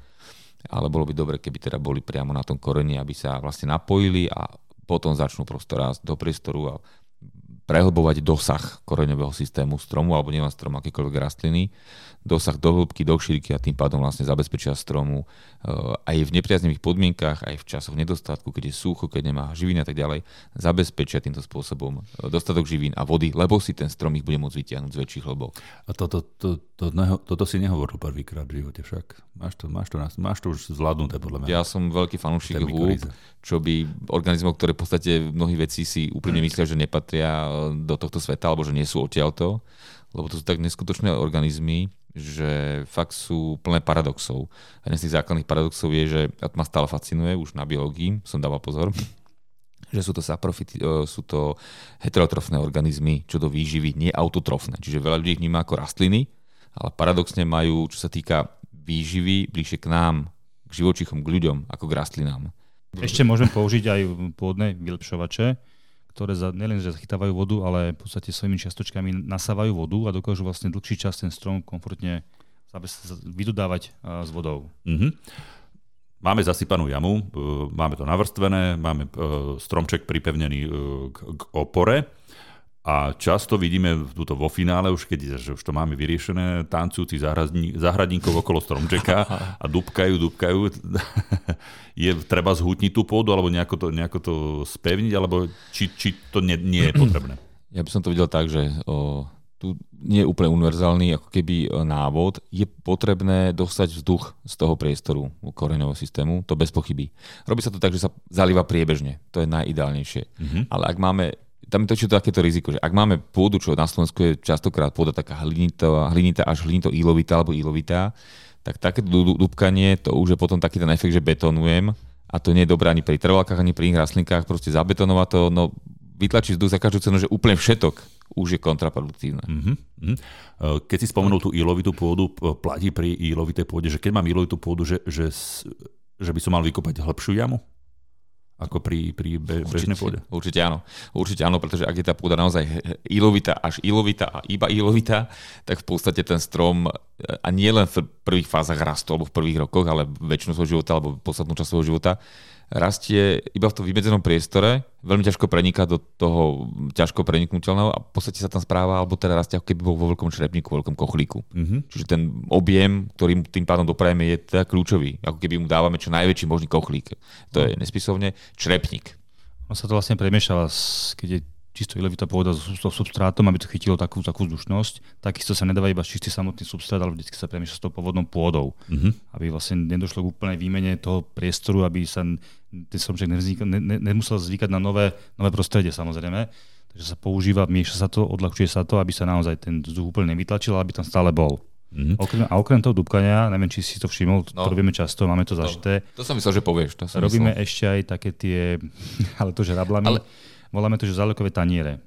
ale bolo by dobre, keby teda boli priamo na tom koreni, aby sa vlastne napojili a potom začnú prosto rásť do priestoru a prehlbovať dosah koreňového systému stromu, alebo nielen stromu, akékoľvek rastliny, dosah do hĺbky, do šírky a tým pádom vlastne zabezpečia stromu eh, aj v nepriaznivých podmienkach, aj v časoch nedostatku, keď je sucho, keď nemá živín a tak ďalej, zabezpečia týmto spôsobom eh, dostatok živín a vody, lebo si ten strom ich bude môcť vytiahnuť z väčších hlbok. A toto, to, to, to, toto si nehovoril prvýkrát v živote však. Máš to, máš to, máš to už zvládnuté podľa mňa. Ja som veľký fanúšik húb, čo by organizmov, ktoré v podstate mnohých vecí si úplne myslia, že nepatria eh, do tohto sveta, alebo že nie sú odtiaľto, lebo to sú tak neskutočné organizmy, že fakt sú plné paradoxov. A jeden z tých základných paradoxov je, že ma stále fascinuje, už na biológii som dával pozor, že sú to saprofity, sú to heterotrofné organizmy, čo do výživy, nie autotrofné. Čiže veľa ľudí ich vníma ako rastliny, ale paradoxne majú, čo sa týka výživy, bližšie k nám, k živočichom, k ľuďom, ako k rastlinám. Ešte môžeme použiť aj pôvodné vylepšovače, ktoré za, nielen, že zachytávajú vodu, ale v podstate svojimi čiastočkami nasávajú vodu a dokážu vlastne dlhší čas ten strom komfortne vydodávať s vodou. Mm-hmm. Máme zasypanú jamu, e, máme to navrstvené, máme e, stromček pripevnený e, k opore a často vidíme túto vo finále, už keď že už to máme vyriešené, tancujúci zahradníkov okolo stromčeka a dubkajú, dubkajú. je treba zhutniť tú pôdu, alebo nejako to, nejako to spevniť, alebo či, či to nie, nie je potrebné? Ja by som to videl tak, že o, tu nie je úplne univerzálny ako keby e, návod, je potrebné dostať vzduch z toho priestoru koreňového systému, to bez pochyby. Robí sa to tak, že sa zalieva priebežne, to je najideálnejšie. Mm-hmm. Ale ak máme tam je to takéto riziko, že ak máme pôdu, čo na Slovensku je častokrát pôda taká hlinitá, hlinitá až hlinito ilovitá alebo ilovitá, tak takéto dúbkanie, to už je potom taký ten efekt, že betonujem a to nie je dobré ani pri trvalkách, ani pri iných rastlinkách, proste zabetonovať to, no vytlačiť vzduch za každú cenu, že úplne všetok už je kontraproduktívne. Mm-hmm. Keď si spomenul tú ílovitú pôdu, platí pri ílovitej pôde, že keď mám ílovitú pôdu, že, že, že by som mal vykopať hĺbšiu jamu? Ako pri, pri be, bežnej pôde. Určite áno. Určite áno, pretože ak je tá pôda naozaj ilovitá, až ilovitá a iba ilovitá, tak v podstate ten strom, a nie len v prvých fázach rastu alebo v prvých rokoch, ale väčšinu svojho života alebo podstatnú časť svojho života, rastie iba v tom vymedzenom priestore, veľmi ťažko preniká do toho ťažko preniknutelného a v podstate sa tam správa, alebo teda rastie ako keby bol vo veľkom črepníku, vo veľkom kochlíku. Mm-hmm. Čiže ten objem, ktorým tým pádom doprajeme, je teda kľúčový. Ako keby mu dávame čo najväčší možný kochlík. To je nespisovne črepník. On sa to vlastne premiešava, keď je čisto ilovitá pôda so substrátom, aby to chytilo takú, takú vzdušnosť. Takisto sa nedáva iba čistý samotný substrát, ale vždy sa premieša s tou pôvodnou pôdou. Mm-hmm. Aby vlastne nedošlo k úplnej výmene toho priestoru, aby sa ten stromček nevznik, ne, ne, nemusel zvykať na nové, nové prostredie samozrejme. Takže sa používa, mieša sa to, odľahčuje sa to, aby sa naozaj ten vzduch úplne nevytlačil, aby tam stále bol. Mm-hmm. Okrem, a okrem toho dúbkania, neviem, či si to všimol, no. to robíme často, máme to zažité. To, to som myslel, že povieš. To som robíme myslel. ešte aj také tie, ale to žrablami. Ale voláme to, že zálekové taniere.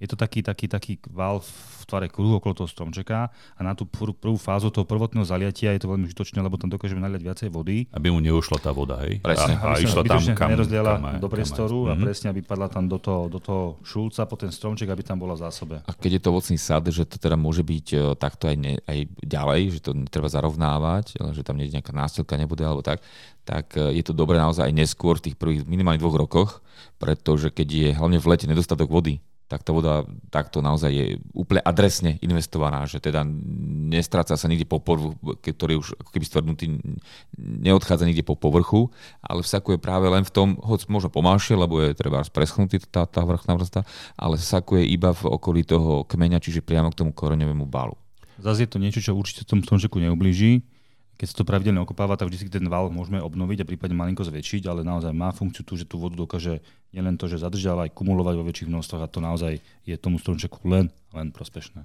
Je to taký, taký, taký val v tvare kruhu okolo toho stromčeka a na tú pr- prvú fázu toho prvotného zaliatia je to veľmi užitočné, lebo tam dokážeme naliať viacej vody. Aby mu neušla tá voda, hej? Presne. A, a, a išla tam, kam, nerozdiela kam, do priestoru kam a mhm. presne, aby padla tam do toho, do toho šulca po ten stromček, aby tam bola zásobe. A keď je to ovocný sad, že to teda môže byť e, takto aj, ne, aj ďalej, že to netreba zarovnávať, že tam nie je nejaká násilka nebude alebo tak, tak e, je to dobré naozaj aj neskôr v tých prvých minimálne dvoch rokoch, pretože keď je hlavne v lete nedostatok vody, tak tá voda takto naozaj je úplne adresne investovaná, že teda nestráca sa nikde po povrchu, ktorý už ako keby stvrdnutý neodchádza nikde po povrchu, ale vsakuje práve len v tom, hoď možno pomalšie, lebo je treba preschnutý tá, tá vrchná vrsta, ale vsakuje iba v okolí toho kmeňa, čiže priamo k tomu koreňovému balu. Zase je to niečo, čo určite tomu stromčeku neublíži keď sa to pravidelne okopáva, tak vždy ten val môžeme obnoviť a prípadne malinko zväčšiť, ale naozaj má funkciu tu, že tú vodu dokáže nielen to, že zadržia, ale aj kumulovať vo väčších množstvách a to naozaj je tomu stromčeku len, len prospešné.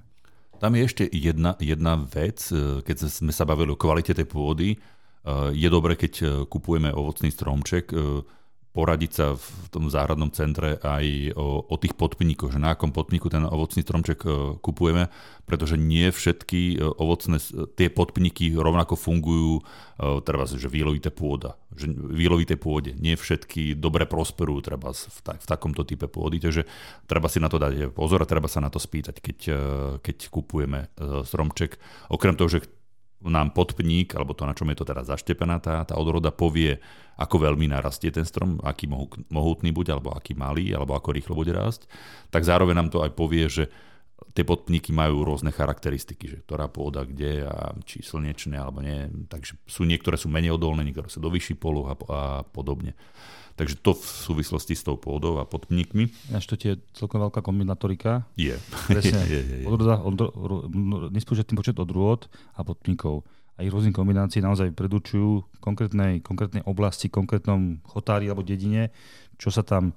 Tam je ešte jedna, jedna vec, e, keď sme sa bavili o kvalite tej pôdy. E, je dobré, keď e, kupujeme ovocný stromček, poradiť sa v tom záhradnom centre aj o, o tých podpníkoch, že na akom podpníku ten ovocný stromček e, kupujeme, pretože nie všetky e, ovocné, tie podpníky rovnako fungujú, e, treba že výlovité pôda, že výlovité pôde, nie všetky dobre prosperujú treba v, tak, v takomto type pôdy, takže treba si na to dať pozor a treba sa na to spýtať, keď, keď kupujeme stromček. Okrem toho, že nám podpník, alebo to, na čom je to teraz zaštepená tá, tá odroda, povie, ako veľmi narastie ten strom, aký mohutný bude, alebo aký malý, alebo ako rýchlo bude rásť, tak zároveň nám to aj povie, že tie podpníky majú rôzne charakteristiky, že ktorá pôda kde a či slnečné alebo nie. Takže sú niektoré sú menej odolné, niektoré sú do vyšší poloh a, a podobne. Takže to v súvislosti s tou pôdou a podpníkmi. Až to je celkom veľká kombinatorika. Je. Presne. je, je, je. Odroda, odro, nespočetný počet odrôd a podpníkov a ich rôznych kombinácií naozaj predurčujú konkrétnej, konkrétnej oblasti, konkrétnom chotári alebo dedine, čo sa tam,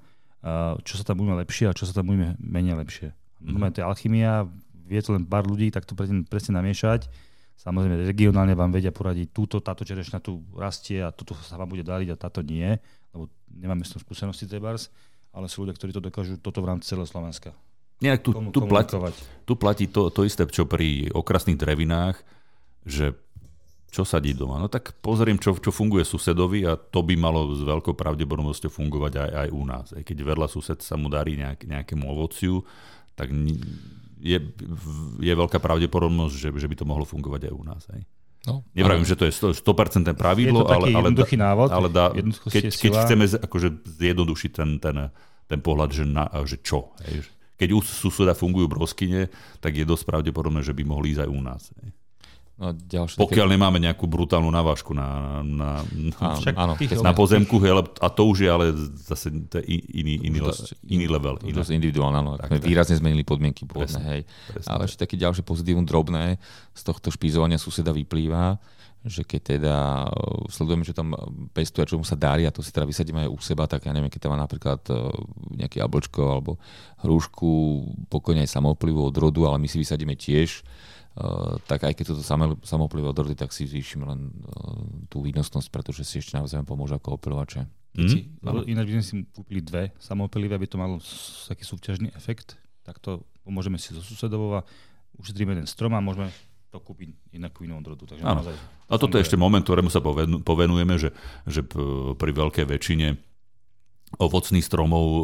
čo sa tam bude lepšie a čo sa tam bude menej lepšie. Mm-hmm. to je alchymia, vie to len pár ľudí, tak to presne, presne namiešať Samozrejme, regionálne vám vedia poradiť, túto, táto čerešňa tu rastie a toto sa vám bude dariť a táto nie, lebo nemáme s tom skúsenosti trebárs, ale sú ľudia, ktorí to dokážu toto v rámci celého Slovenska. Nejak tu, tu, platí, tu platí to, to isté, čo pri okrasných drevinách, že čo sadí doma? No tak pozriem, čo, čo funguje susedovi a to by malo s veľkou pravdepodobnosťou fungovať aj, aj u nás. Aj keď vedľa sused sa mu darí nejak, nejakému ovociu, tak je, je veľká pravdepodobnosť, že, že by to mohlo fungovať aj u nás. Hej. No, Nevravím, že to je 100%, 100% pravidlo, Je to ale, ale, jednoduchý návod, ale dá, keď, keď chceme akože zjednodušiť ten, ten, ten pohľad, že, na, že čo. Hej. Keď u suseda fungujú broskyne, tak je dosť pravdepodobné, že by mohli ísť aj u nás. Hej. No ďalšie Pokiaľ nemáme nejakú brutálnu navážku na, na, na, Áno, Však áno, na pozemku, hej, a to už je ale zase to je iný, iný, dosť- iný level. Iná. dosť individuálne, áno. Tak, Tak, výrazne zmenili podmienky pôvodné, Presne, hej. presne Ale ešte také ďalšie pozitívum drobné z tohto špízovania suseda vyplýva, že keď teda e, sledujeme, čo tam pestuje, čo mu sa darí a to si teda vysadíme aj u seba, tak ja neviem, keď tam má napríklad e, nejaké jablčko alebo hrušku, pokojne aj samooplivú od rodu, ale my si vysadíme tiež, tak aj keď toto samé- samooplivé od rody, tak si zvýšime len e, tú výnosnosť, pretože si ešte navzájom pomôže ako opilovače. Hm? si, lebo ináč by sme si kúpili dve samoopelivé, aby to malo taký súťažný efekt, tak to pomôžeme si so susedovou a ušetríme ten strom a môžeme to kúpiť inakú inú odrodu. Takže Áno. naozaj A toto je ešte moment, ktorému sa povenu- povenujeme, že, že pri veľkej väčšine ovocných stromov uh,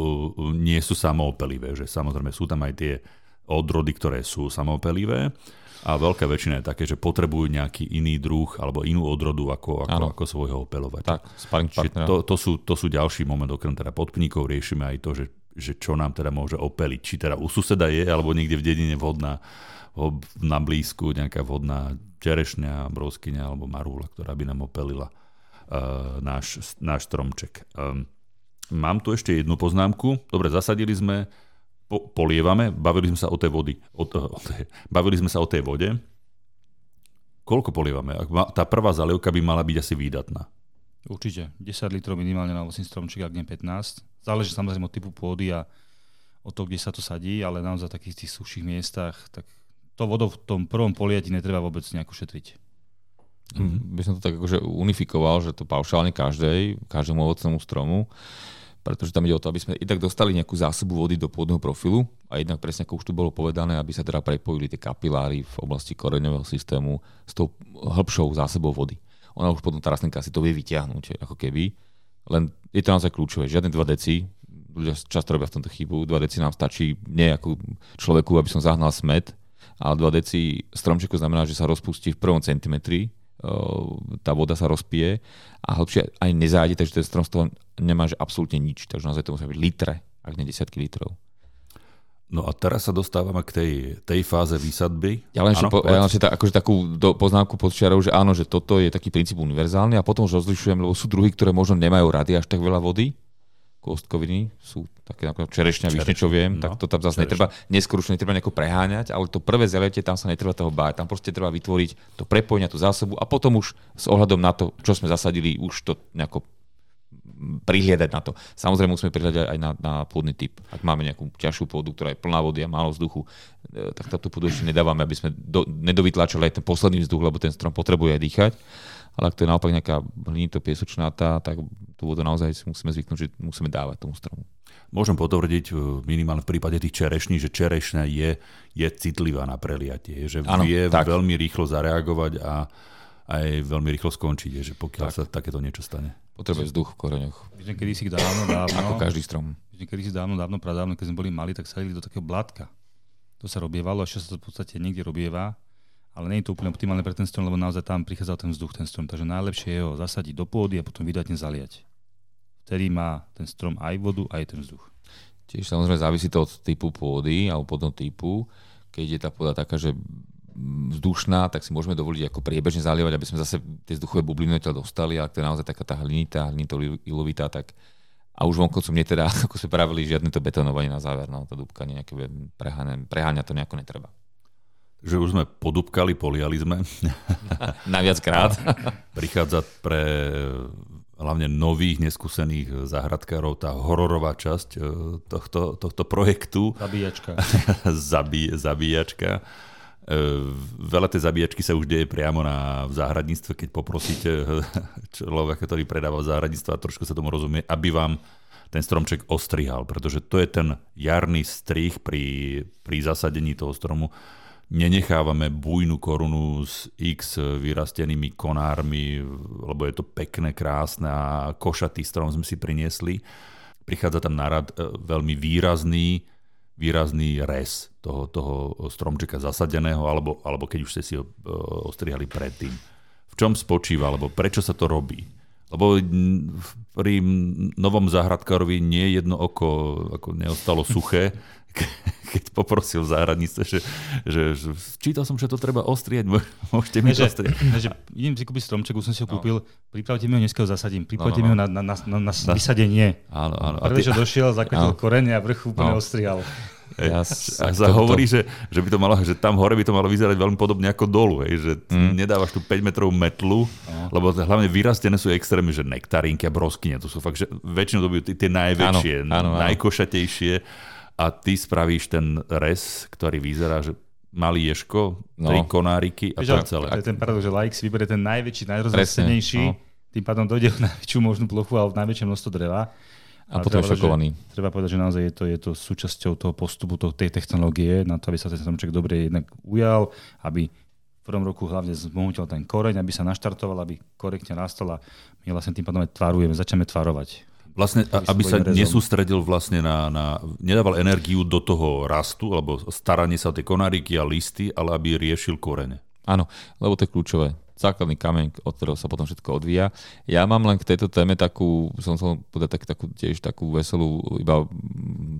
nie sú samoopelivé, že samozrejme sú tam aj tie odrody, ktoré sú samoopelivé a veľká väčšina je také, že potrebujú nejaký iný druh alebo inú odrodu ako, ako, Áno. ako svojho opelovať. Tak, Čiže to, to, sú, to sú ďalší moment, okrem teda podpníkov riešime aj to, že, že čo nám teda môže opeliť. Či teda u suseda je, alebo niekde v dedine vhodná, ho- na blízku nejaká vhodná čerešňa, broskyňa alebo marúla, ktorá by nám opelila uh, náš, náš stromček. Um, mám tu ešte jednu poznámku. Dobre, zasadili sme, po, polievame, bavili sme sa o tej vody. O, to- o tej, bavili sme sa o tej vode. Koľko polievame? Tá prvá zalievka by mala byť asi výdatná. Určite. 10 litrov minimálne na ovocný stromček, ak nie 15. Záleží samozrejme od typu pôdy a od toho, kde sa to sadí, ale naozaj v takých tých suších miestach, tak to vodou v tom prvom poliati netreba vôbec nejako šetriť. Mm, by som to tak akože unifikoval, že to paušálne každej, každému ovocnému stromu, pretože tam ide o to, aby sme i tak dostali nejakú zásobu vody do pôdneho profilu a jednak presne ako už tu bolo povedané, aby sa teda prepojili tie kapiláry v oblasti koreňového systému s tou hĺbšou zásobou vody. Ona už potom tá rastlinka si to vie vyťahnuť, ako keby. Len je to naozaj kľúčové. Žiadne 2 deci, ľudia často robia v tomto chybu, 2 deci nám stačí nie ako človeku, aby som zahnal smet, ale 2 deci stromčeku znamená, že sa rozpustí v prvom centimetri, o, tá voda sa rozpije a hĺbšie aj nezájde, takže ten strom z toho nemá že absolútne nič. Takže naozaj to musia byť litre, ak nie desiatky litrov. No a teraz sa dostávame k tej, tej fáze výsadby. Ja len Áno, po, ja len akože takú do, poznámku pod čiarou, že áno, že toto je taký princíp univerzálny a potom už rozlišujem, lebo sú druhy, ktoré možno nemajú rady až tak veľa vody, kostkoviny, sú také napríklad čerešňa, višne, čo viem, no, tak to tam zase netreba, neskôr už netreba nejako preháňať, ale to prvé zeletie, tam sa netreba toho báť, tam proste treba vytvoriť to prepojenie, tú zásobu a potom už s ohľadom na to, čo sme zasadili, už to nejako prihliadať na to. Samozrejme musíme prihliadať aj na, na pôdny typ. Ak máme nejakú ťažšiu pôdu, ktorá je plná vody a málo vzduchu, e, tak táto pôdu ešte nedávame, aby sme do, nedovytlačili aj ten posledný vzduch, lebo ten strom potrebuje aj dýchať. Ale ak to je naopak nejaká hlinito piesočnatá, tak tú vodu naozaj si musíme zvyknúť, že musíme dávať tomu stromu. Môžem potvrdiť uh, minimálne v prípade tých čerešní, že čerešňa je, je citlivá na preliatie, že Áno, vie tak. veľmi rýchlo zareagovať a aj veľmi rýchlo skončiť, že pokiaľ sa takéto niečo stane. Potrebuje vzduch v koreňoch, My sme kedysi dávno, dávno, ako každý strom. my sme kedysi dávno, dávno, pradávno, keď sme boli mali, tak sadili do takého blátka. To sa robievalo, ešte sa to v podstate niekde robieva, ale nie je to úplne optimálne pre ten strom, lebo naozaj tam prichádza ten vzduch, ten strom. Takže najlepšie je ho zasadiť do pôdy a potom vydatne zaliať. Vtedy má ten strom aj vodu, aj ten vzduch. Tiež samozrejme závisí to od typu pôdy alebo podľa typu. Keď je tá pôda taká, že vzdušná, tak si môžeme dovoliť ako priebežne zalievať, aby sme zase tie vzduchové bubliny dostali, ale to je naozaj taká tá hlinitá, hlinito ilovitá, tak a už vonkoncom nie teda, ako sme pravili, žiadne to betonovanie na záver, no to dúbkanie, nejaké preháňa, preháňa to nejako netreba. Takže už sme podúbkali, poliali sme. Najviac krát. Prichádza pre hlavne nových, neskúsených záhradkárov tá hororová časť e, tohto, tohto projektu. Zabíjačka. Zabí, zabíjačka. E, Veľa tej zabíjačky sa už deje priamo na, v záhradníctve, keď poprosíte človeka, ktorý predáva v a trošku sa tomu rozumie, aby vám ten stromček ostrihal, pretože to je ten jarný strih pri, pri zasadení toho stromu. Nenechávame bujnú korunu s x vyrastenými konármi, lebo je to pekné, krásne a košatý strom sme si priniesli. Prichádza tam na rad e, veľmi výrazný, výrazný res toho, toho stromčeka zasadeného, alebo, alebo keď už ste si ho e, ostrihali predtým. V čom spočíva, alebo prečo sa to robí? Lebo pri novom záhradkárovi nie jedno oko ako neostalo suché, keď poprosil v záhradníctve, že, že, že čítal som, že to treba ostrieť, môžete mi to ostrieť. Že, idem si kúpiť stromček, už som si ho no. kúpil, pripravte mi ho, dneska ho zasadím, pripravte no, no, no. mi ho na, na, na, na, na vysadenie. Áno, áno. Prvé, čo došiel, zakotil no. koreň a vrch úplne no. ostrihal. Ja, a sa hovorí, že, že, by to malo, že tam hore by to malo vyzerať veľmi podobne ako dolu, hej, že mm. nedávaš tu 5 metrovú metlu, no. lebo hlavne vyrastené sú extrémy, že nektarinky a broskyne, to sú fakt, že väčšinou to budú tie najväčšie, áno, áno, áno. najkošatejšie a ty spravíš ten res, ktorý vyzerá, že malý ješko, no. tri konáriky a to celé. To je ten paradox, že like si vyberie ten najväčší, najrozrastenejší, no. tým pádom dojde v najväčšiu možnú plochu a v najväčšie množstvo dreva a, potom je šokovaný. Že, treba povedať, že naozaj je to, je to súčasťou toho postupu toho, tej technológie, na to, aby sa ten stromček dobre jednak ujal, aby v prvom roku hlavne zmohutil ten koreň, aby sa naštartoval, aby korektne rastol a my vlastne tým pádom aj tvarujeme, začneme tvarovať. Vlastne, aby sa rezom. nesústredil vlastne na, na, nedával energiu do toho rastu, alebo staranie sa tie konáriky a listy, ale aby riešil korene. Áno, lebo to je kľúčové základný kameň, od ktorého sa potom všetko odvíja. Ja mám len k tejto téme takú, som som povedať tak, takú, tiež takú veselú iba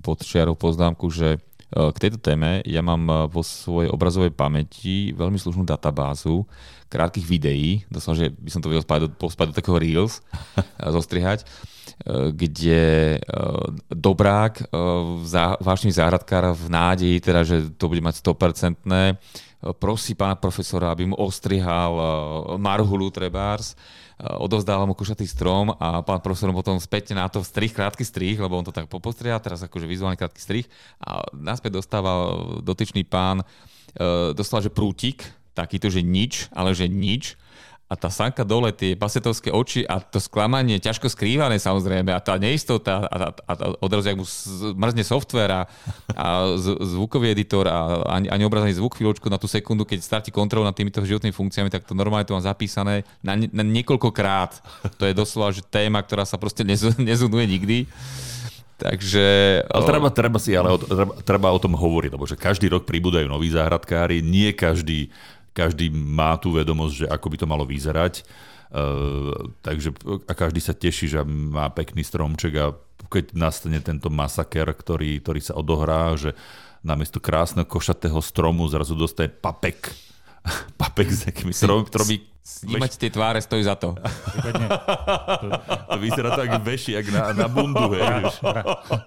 pod čiarou poznámku, že e, k tejto téme ja mám e, vo svojej obrazovej pamäti veľmi slušnú databázu krátkých videí, doslova, že by som to vedel spájať do, pospať do takého Reels, zostrihať, e, kde dobrák, vážny záhradkár v nádeji, teda, že to bude mať 100% prosí pána profesora, aby mu ostrihal eh, marhulu trebárs, eh, odovzdával mu košatý strom a pán profesor potom späť na to strih, krátky strih, lebo on to tak popostrihal, teraz akože vizuálny krátky strih a naspäť dostával dotyčný pán, eh, dostal, že prútik, takýto, že nič, ale že nič a tá sanka dole, tie pasetovské oči a to sklamanie, ťažko skrývané samozrejme a tá neistota a, a, a odrazu, ak mu mrzne software a, a zvukový editor a ani, ani obrazený zvuk chvíľočku na tú sekundu, keď stratí kontrolu nad týmito životnými funkciami, tak to normálne to mám zapísané na, na niekoľkokrát. To je doslova že téma, ktorá sa proste nezunuje nikdy. Takže... Ale treba, treba si ale o, treba, treba o tom hovoriť, lebo že každý rok pribúdajú noví záhradkári, nie každý každý má tú vedomosť, že ako by to malo vyzerať. Uh, takže a každý sa teší, že má pekný stromček a keď nastane tento masaker, ktorý, ktorý sa odohrá, že namiesto krásneho košatého stromu zrazu dostane papek papek s nejakými stromami, Snímať tie tváre stojí za to. to vyzerá tak veši, jak na, na bundu. Hej,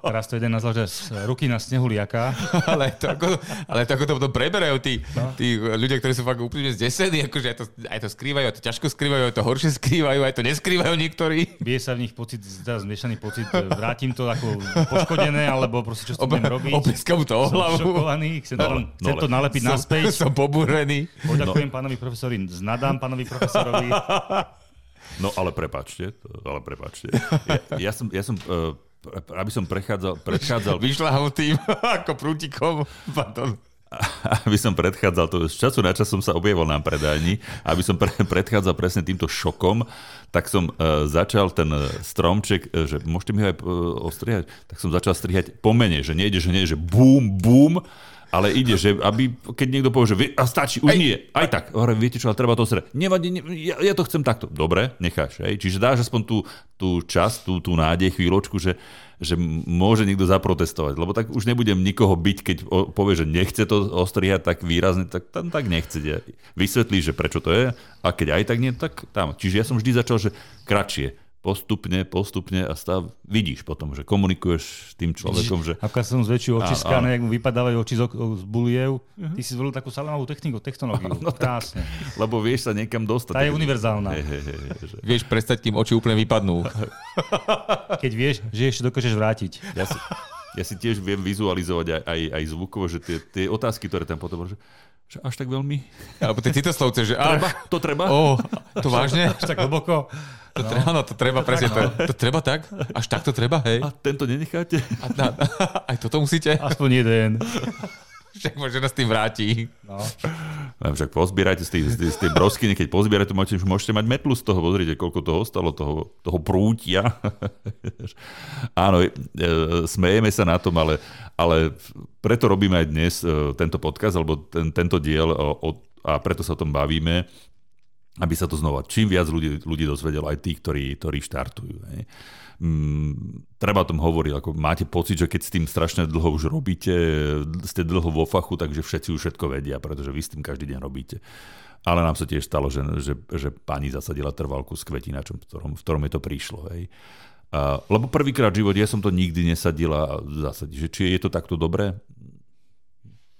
Teraz to jeden nazval, že ruky na snehu liaka. ale, to ako, ale to ako to potom preberajú tí, no. tí ľudia, ktorí sú fakt úplne zdesení, akože aj to, aj to skrývajú, aj to ťažko skrývajú, aj to horšie skrývajú, aj to neskrývajú niektorí. Vie sa v nich pocit, teraz zmiešaný pocit, vrátim to ako poškodené, alebo proste čo s tým robiť. Oplieskam to o hlavu. Som šokovaný, chcem, no, to, chcem no, to nalepiť som, naspäť. Som pobúrený. Poďakujem no. pánovi profesori, znadám pánovi profesorovi. No ale prepačte, ale prepačte. Ja, ja som, ja som uh, aby som prechádzal, predchádzal... tým ako prútikom. Pardon. Aby som predchádzal, to z času na čas som sa objavil na predajni, aby som pre, predchádzal presne týmto šokom, tak som uh, začal ten stromček, uh, že môžete mi ho aj uh, ostrihať, tak som začal strihať pomene, že nejde, že nie, že bum, bum, ale ide, že aby, keď niekto povie, že a stačí, už Ej. nie, aj tak, hovorím, viete čo, ale treba to srať. Nevadí, ne, ja, ja, to chcem takto. Dobre, necháš, hej. Čiže dáš aspoň tú, tú čas, tú, tú nádej, chvíľočku, že, že môže niekto zaprotestovať, lebo tak už nebudem nikoho byť, keď povie, že nechce to ostrihať tak výrazne, tak tam tak nechce. Vysvetlí, že prečo to je a keď aj tak nie, tak tam. Čiže ja som vždy začal, že kratšie postupne, postupne a stav vidíš potom, že komunikuješ s tým človekom, že... Ako som zväčšil oči skáne, jak mu vypadávajú oči z, z buliev, uh-huh. ty si zvolil takú salámovú techniku, technológiu. No, Krásne. Tak, lebo vieš sa niekam dostať. Tá je univerzálna. He, he, he, že... Vieš prestať, kým oči úplne vypadnú. Keď vieš, že ešte dokážeš vrátiť. Ja si, ja si tiež viem vizualizovať aj, aj, aj zvukovo, že tie, tie otázky, ktoré tam potom... Že Že až tak veľmi? Alebo tie citoslovce, že... Treba? To treba? Ó, to vážne? Až tak hlboko. To treba, no, to treba presne. To, to treba tak? Až tak to treba, hej? A tento nenecháte? A, na, aj toto musíte? Aspoň jeden. Však možno nás tým vráti. No. No, však pozbierajte z tej, z tej, z tej broskyne, keď pozbierate, môžete, môžete mať metlu z toho, pozrite, koľko toho ostalo, toho, toho prútia. Áno, e, smejeme sa na tom, ale, ale preto robíme aj dnes e, tento podcast, alebo ten, tento diel o, o, a preto sa o tom bavíme, aby sa to znova čím viac ľudí, ľudí dozvedelo, aj tí, ktorí, ktorí štartujú. Hej mm, treba o tom hovoriť. Ako máte pocit, že keď s tým strašne dlho už robíte, ste dlho vo fachu, takže všetci už všetko vedia, pretože vy s tým každý deň robíte. Ale nám sa tiež stalo, že, že, že pani zasadila trvalku s kvetinačom, v ktorom, v ktorom je to prišlo. Hej. Uh, lebo prvýkrát v živote ja som to nikdy nesadila zasadiť, že či je to takto dobré.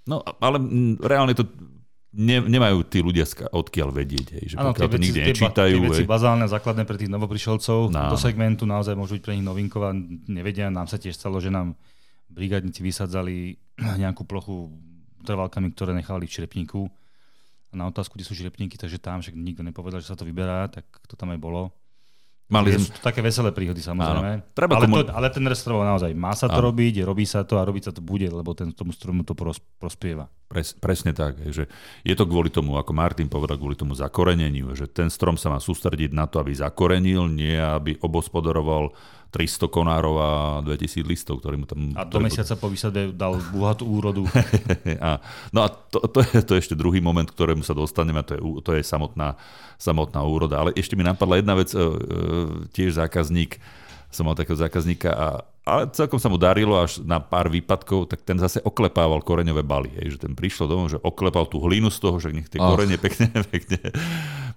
No, ale reálne to ne, nemajú tí ľudia odkiaľ vedieť, hej, že ano, pokiaľ to nikdy nečítajú. Tie veci bazálne, základné pre tých novoprišelcov no. do segmentu naozaj môžu byť pre nich novinková, nevedia. Nám sa tiež stalo, že nám brigádnici vysadzali nejakú plochu trvalkami, ktoré nechali v črepníku. A na otázku, kde sú črepníky, takže tam však nikto nepovedal, že sa to vyberá, tak to tam aj bolo. Mali sme... také veselé príhody samozrejme. Treba ale, komu... to, ale ten restorová naozaj má sa to Áno. robiť, robí sa to a robiť sa to bude, lebo ten tomu stromu to pros, prospieva. Pres, presne tak, že je to kvôli tomu, ako Martin povedal, kvôli tomu zakoreneniu, že ten strom sa má sústrediť na to, aby zakorenil, nie aby obospodaroval 300 konárov a 2000 listov, ktorý mu tam... A do mesiaca po výsade dal bohatú úrodu. a, no a to, to, je, to je ešte druhý moment, ktorému sa dostaneme, a to je, to je samotná, samotná úroda. Ale ešte mi napadla jedna vec, e, e, tiež zákazník, som mal takého zákazníka a ale celkom sa mu darilo až na pár výpadkov, tak ten zase oklepával koreňové baly. Hej, že ten prišiel domov, že oklepal tú hlinu z toho, že nech tie oh. korene pekne, pekne,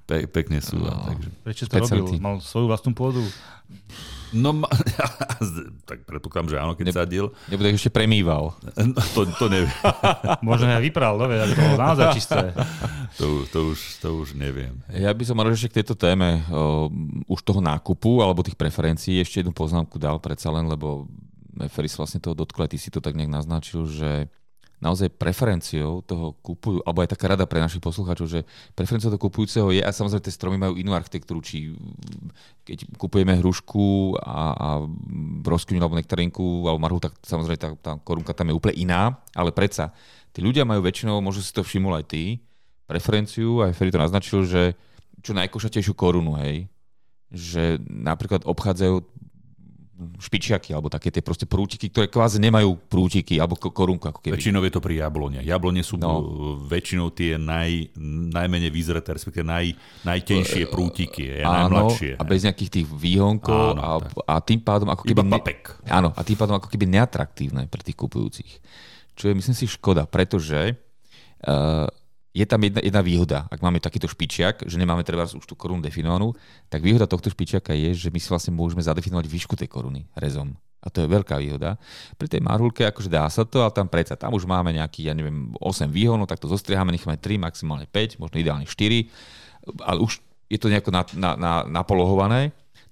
pe, pekne sú. Oh. Takže. Prečo to robil? Mal svoju vlastnú pôdu? No, tak predpokladám, že áno, keď ne, sadil. Nebude ešte premýval. No, to, to neviem. Možno aj vypral, dobre, aby to bolo naozaj čisté. To, to, už, to už neviem. Ja by som mal ešte k tejto téme o, už toho nákupu alebo tých preferencií ešte jednu poznámku dal predsa len, lebo Feris vlastne toho dotkla, ty si to tak nejak naznačil, že naozaj preferenciou toho kupujú, alebo aj taká rada pre našich poslucháčov, že preferenciou toho kupujúceho je, a samozrejme tie stromy majú inú architektúru, či keď kupujeme hrušku a, a broskyňu alebo nektarinku alebo marhu, tak samozrejme tá, tá korunka tam je úplne iná, ale predsa tí ľudia majú väčšinou, možno si to všimol aj ty, preferenciu, aj Ferry to naznačil, že čo najkošatejšiu korunu, hej, že napríklad obchádzajú špičiaky, alebo také tie proste prútiky, ktoré kvázi nemajú prútiky, alebo korunku ako keby. Väčšinou je to pri jablone. Jablone sú no. väčšinou tie naj, najmenej vyzreté, respektíve naj, najtenšie prútiky, je áno, najmladšie. a bez nejakých tých výhonkov áno, a, a tým pádom ako keby... Iba papek. Ne, áno, a tým pádom ako keby neatraktívne pre tých kupujúcich. Čo je, myslím si, škoda, pretože uh, je tam jedna, jedna výhoda. Ak máme takýto špičiak, že nemáme treba už tú korunu definovanú, tak výhoda tohto špičiaka je, že my si vlastne môžeme zadefinovať výšku tej koruny rezom. A to je veľká výhoda. Pri tej marhulke akože dá sa to, ale tam predsa, tam už máme nejaký, ja neviem, 8 výhonov, tak to zostriehame, necháme 3, maximálne 5, možno ideálne 4, ale už je to nejako na, na, na,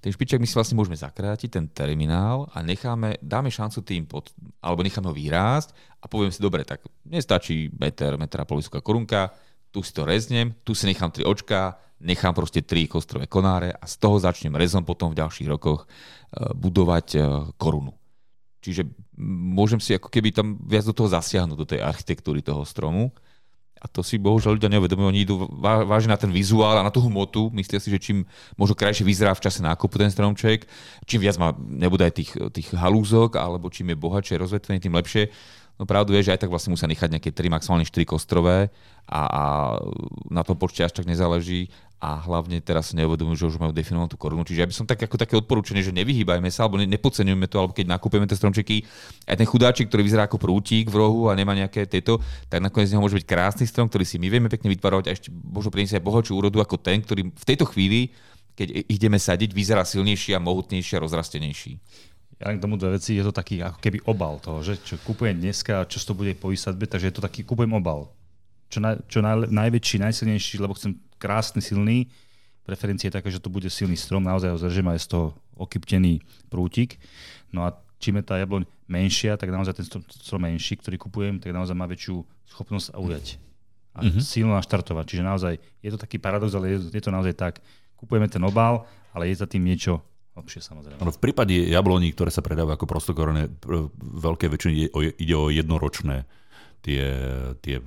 ten špičak my si vlastne môžeme zakrátiť, ten terminál a necháme, dáme šancu tým, pod, alebo necháme ho vyrásť a poviem si, dobre, tak nestačí meter, meter a pol vysoká korunka, tu si to reznem, tu si nechám tri očká, nechám proste tri kostrové konáre a z toho začnem rezom potom v ďalších rokoch uh, budovať uh, korunu. Čiže môžem si ako keby tam viac do toho zasiahnuť, do tej architektúry toho stromu a to si bohužiaľ ľudia neuvedomujú. Oni idú vážne na ten vizuál a na tú hmotu. Myslia si, že čím možno krajšie vyzerá v čase nákupu ten stromček, čím viac má, nebude aj tých, tých halúzok, alebo čím je bohatšie rozvetvený, tým lepšie. No pravdu je, že aj tak vlastne musia nechať nejaké 3, maximálne 4 kostrové a, a na tom počte až tak nezáleží a hlavne teraz si neuvedomujú, že už majú definovanú tú korunu. Čiže ja by som tak ako také odporúčanie, že nevyhýbajme sa, alebo nepodceňujeme to, alebo keď nakúpeme tie stromčeky, aj ten chudáčik, ktorý vyzerá ako prútik v rohu a nemá nejaké tieto, tak nakoniec z neho môže byť krásny strom, ktorý si my vieme pekne vytvarovať a ešte možno priniesť aj bohatšiu úrodu ako ten, ktorý v tejto chvíli, keď ideme sadiť, vyzerá silnejší a mohutnejší a rozrastenejší. Ja len k tomu dve veci, je to taký ako keby obal toho, že čo kúpujem dneska, čo to bude po takže je to taký, kúpujem obal. Čo, na, čo naj, najväčší, najsilnejší, lebo chcem krásny, silný. Preferencia je taká, že to bude silný strom, naozaj ho zržím aj z toho okyptený prútik. No a čím je tá jabloň menšia, tak naozaj ten strom, strom menší, ktorý kupujem, tak naozaj má väčšiu schopnosť a ujať. a mm-hmm. silno naštartovať. Čiže naozaj je to taký paradox, ale je, je to naozaj tak. Kupujeme ten obal, ale je za tým niečo lepšie samozrejme. v prípade jabloní, ktoré sa predávajú ako prostokorené, veľké o, ide o jednoročné tie, tie e,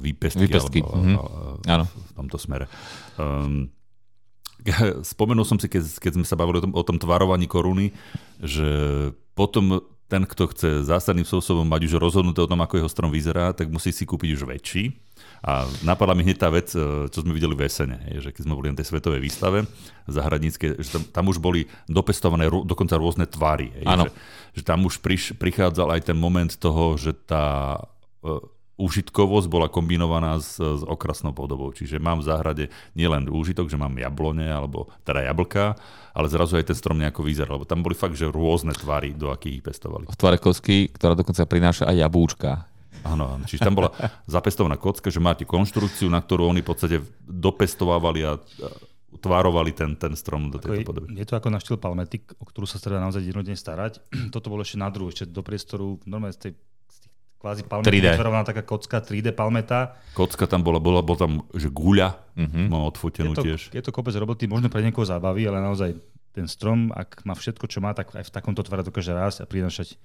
výpestky, výpestky. Alebo, mm-hmm. Áno. v tomto smere. Um, spomenul som si, keď, keď sme sa bavili o tom, o tom tvarovaní koruny, že potom ten, kto chce zásadným spôsobom mať už rozhodnuté o tom, ako jeho strom vyzerá, tak musí si kúpiť už väčší. A napadla mi hneď tá vec, e, čo sme videli v Esene, že keď sme boli na tej svetovej výstave zahradnícke, že tam, tam už boli dopestované ro, dokonca rôzne tvary. Že, že tam už priš, prichádzal aj ten moment toho, že tá uh, užitkovosť bola kombinovaná s, s okrasnou podobou. Čiže mám v záhrade nielen úžitok, že mám jablone, alebo teda jablka, ale zrazu aj ten strom nejako vyzeral, lebo tam boli fakt, že rôzne tvary, do akých ich pestovali. V tvare kosky, ktorá dokonca prináša aj jabúčka. Áno, áno. Čiže tam bola zapestovaná kocka, že máte konštrukciu, na ktorú oni v podstate dopestovávali a tvárovali ten, ten strom do tejto podoby. Je to ako na štýl palmetik, o ktorú sa treba naozaj jednodne starať. Toto bolo ešte na druhú, ešte do priestoru, normálne z tej kvázi palmety vytvarovaná taká kocka, 3D palmeta. Kocka tam bola, bola, bola tam, že guľa, uh-huh. mám odfotenú je to, tiež. Je to kopec roboty, možno pre niekoho zábavy, ale naozaj ten strom, ak má všetko, čo má, tak aj v takomto tvare dokáže rásť a prinašať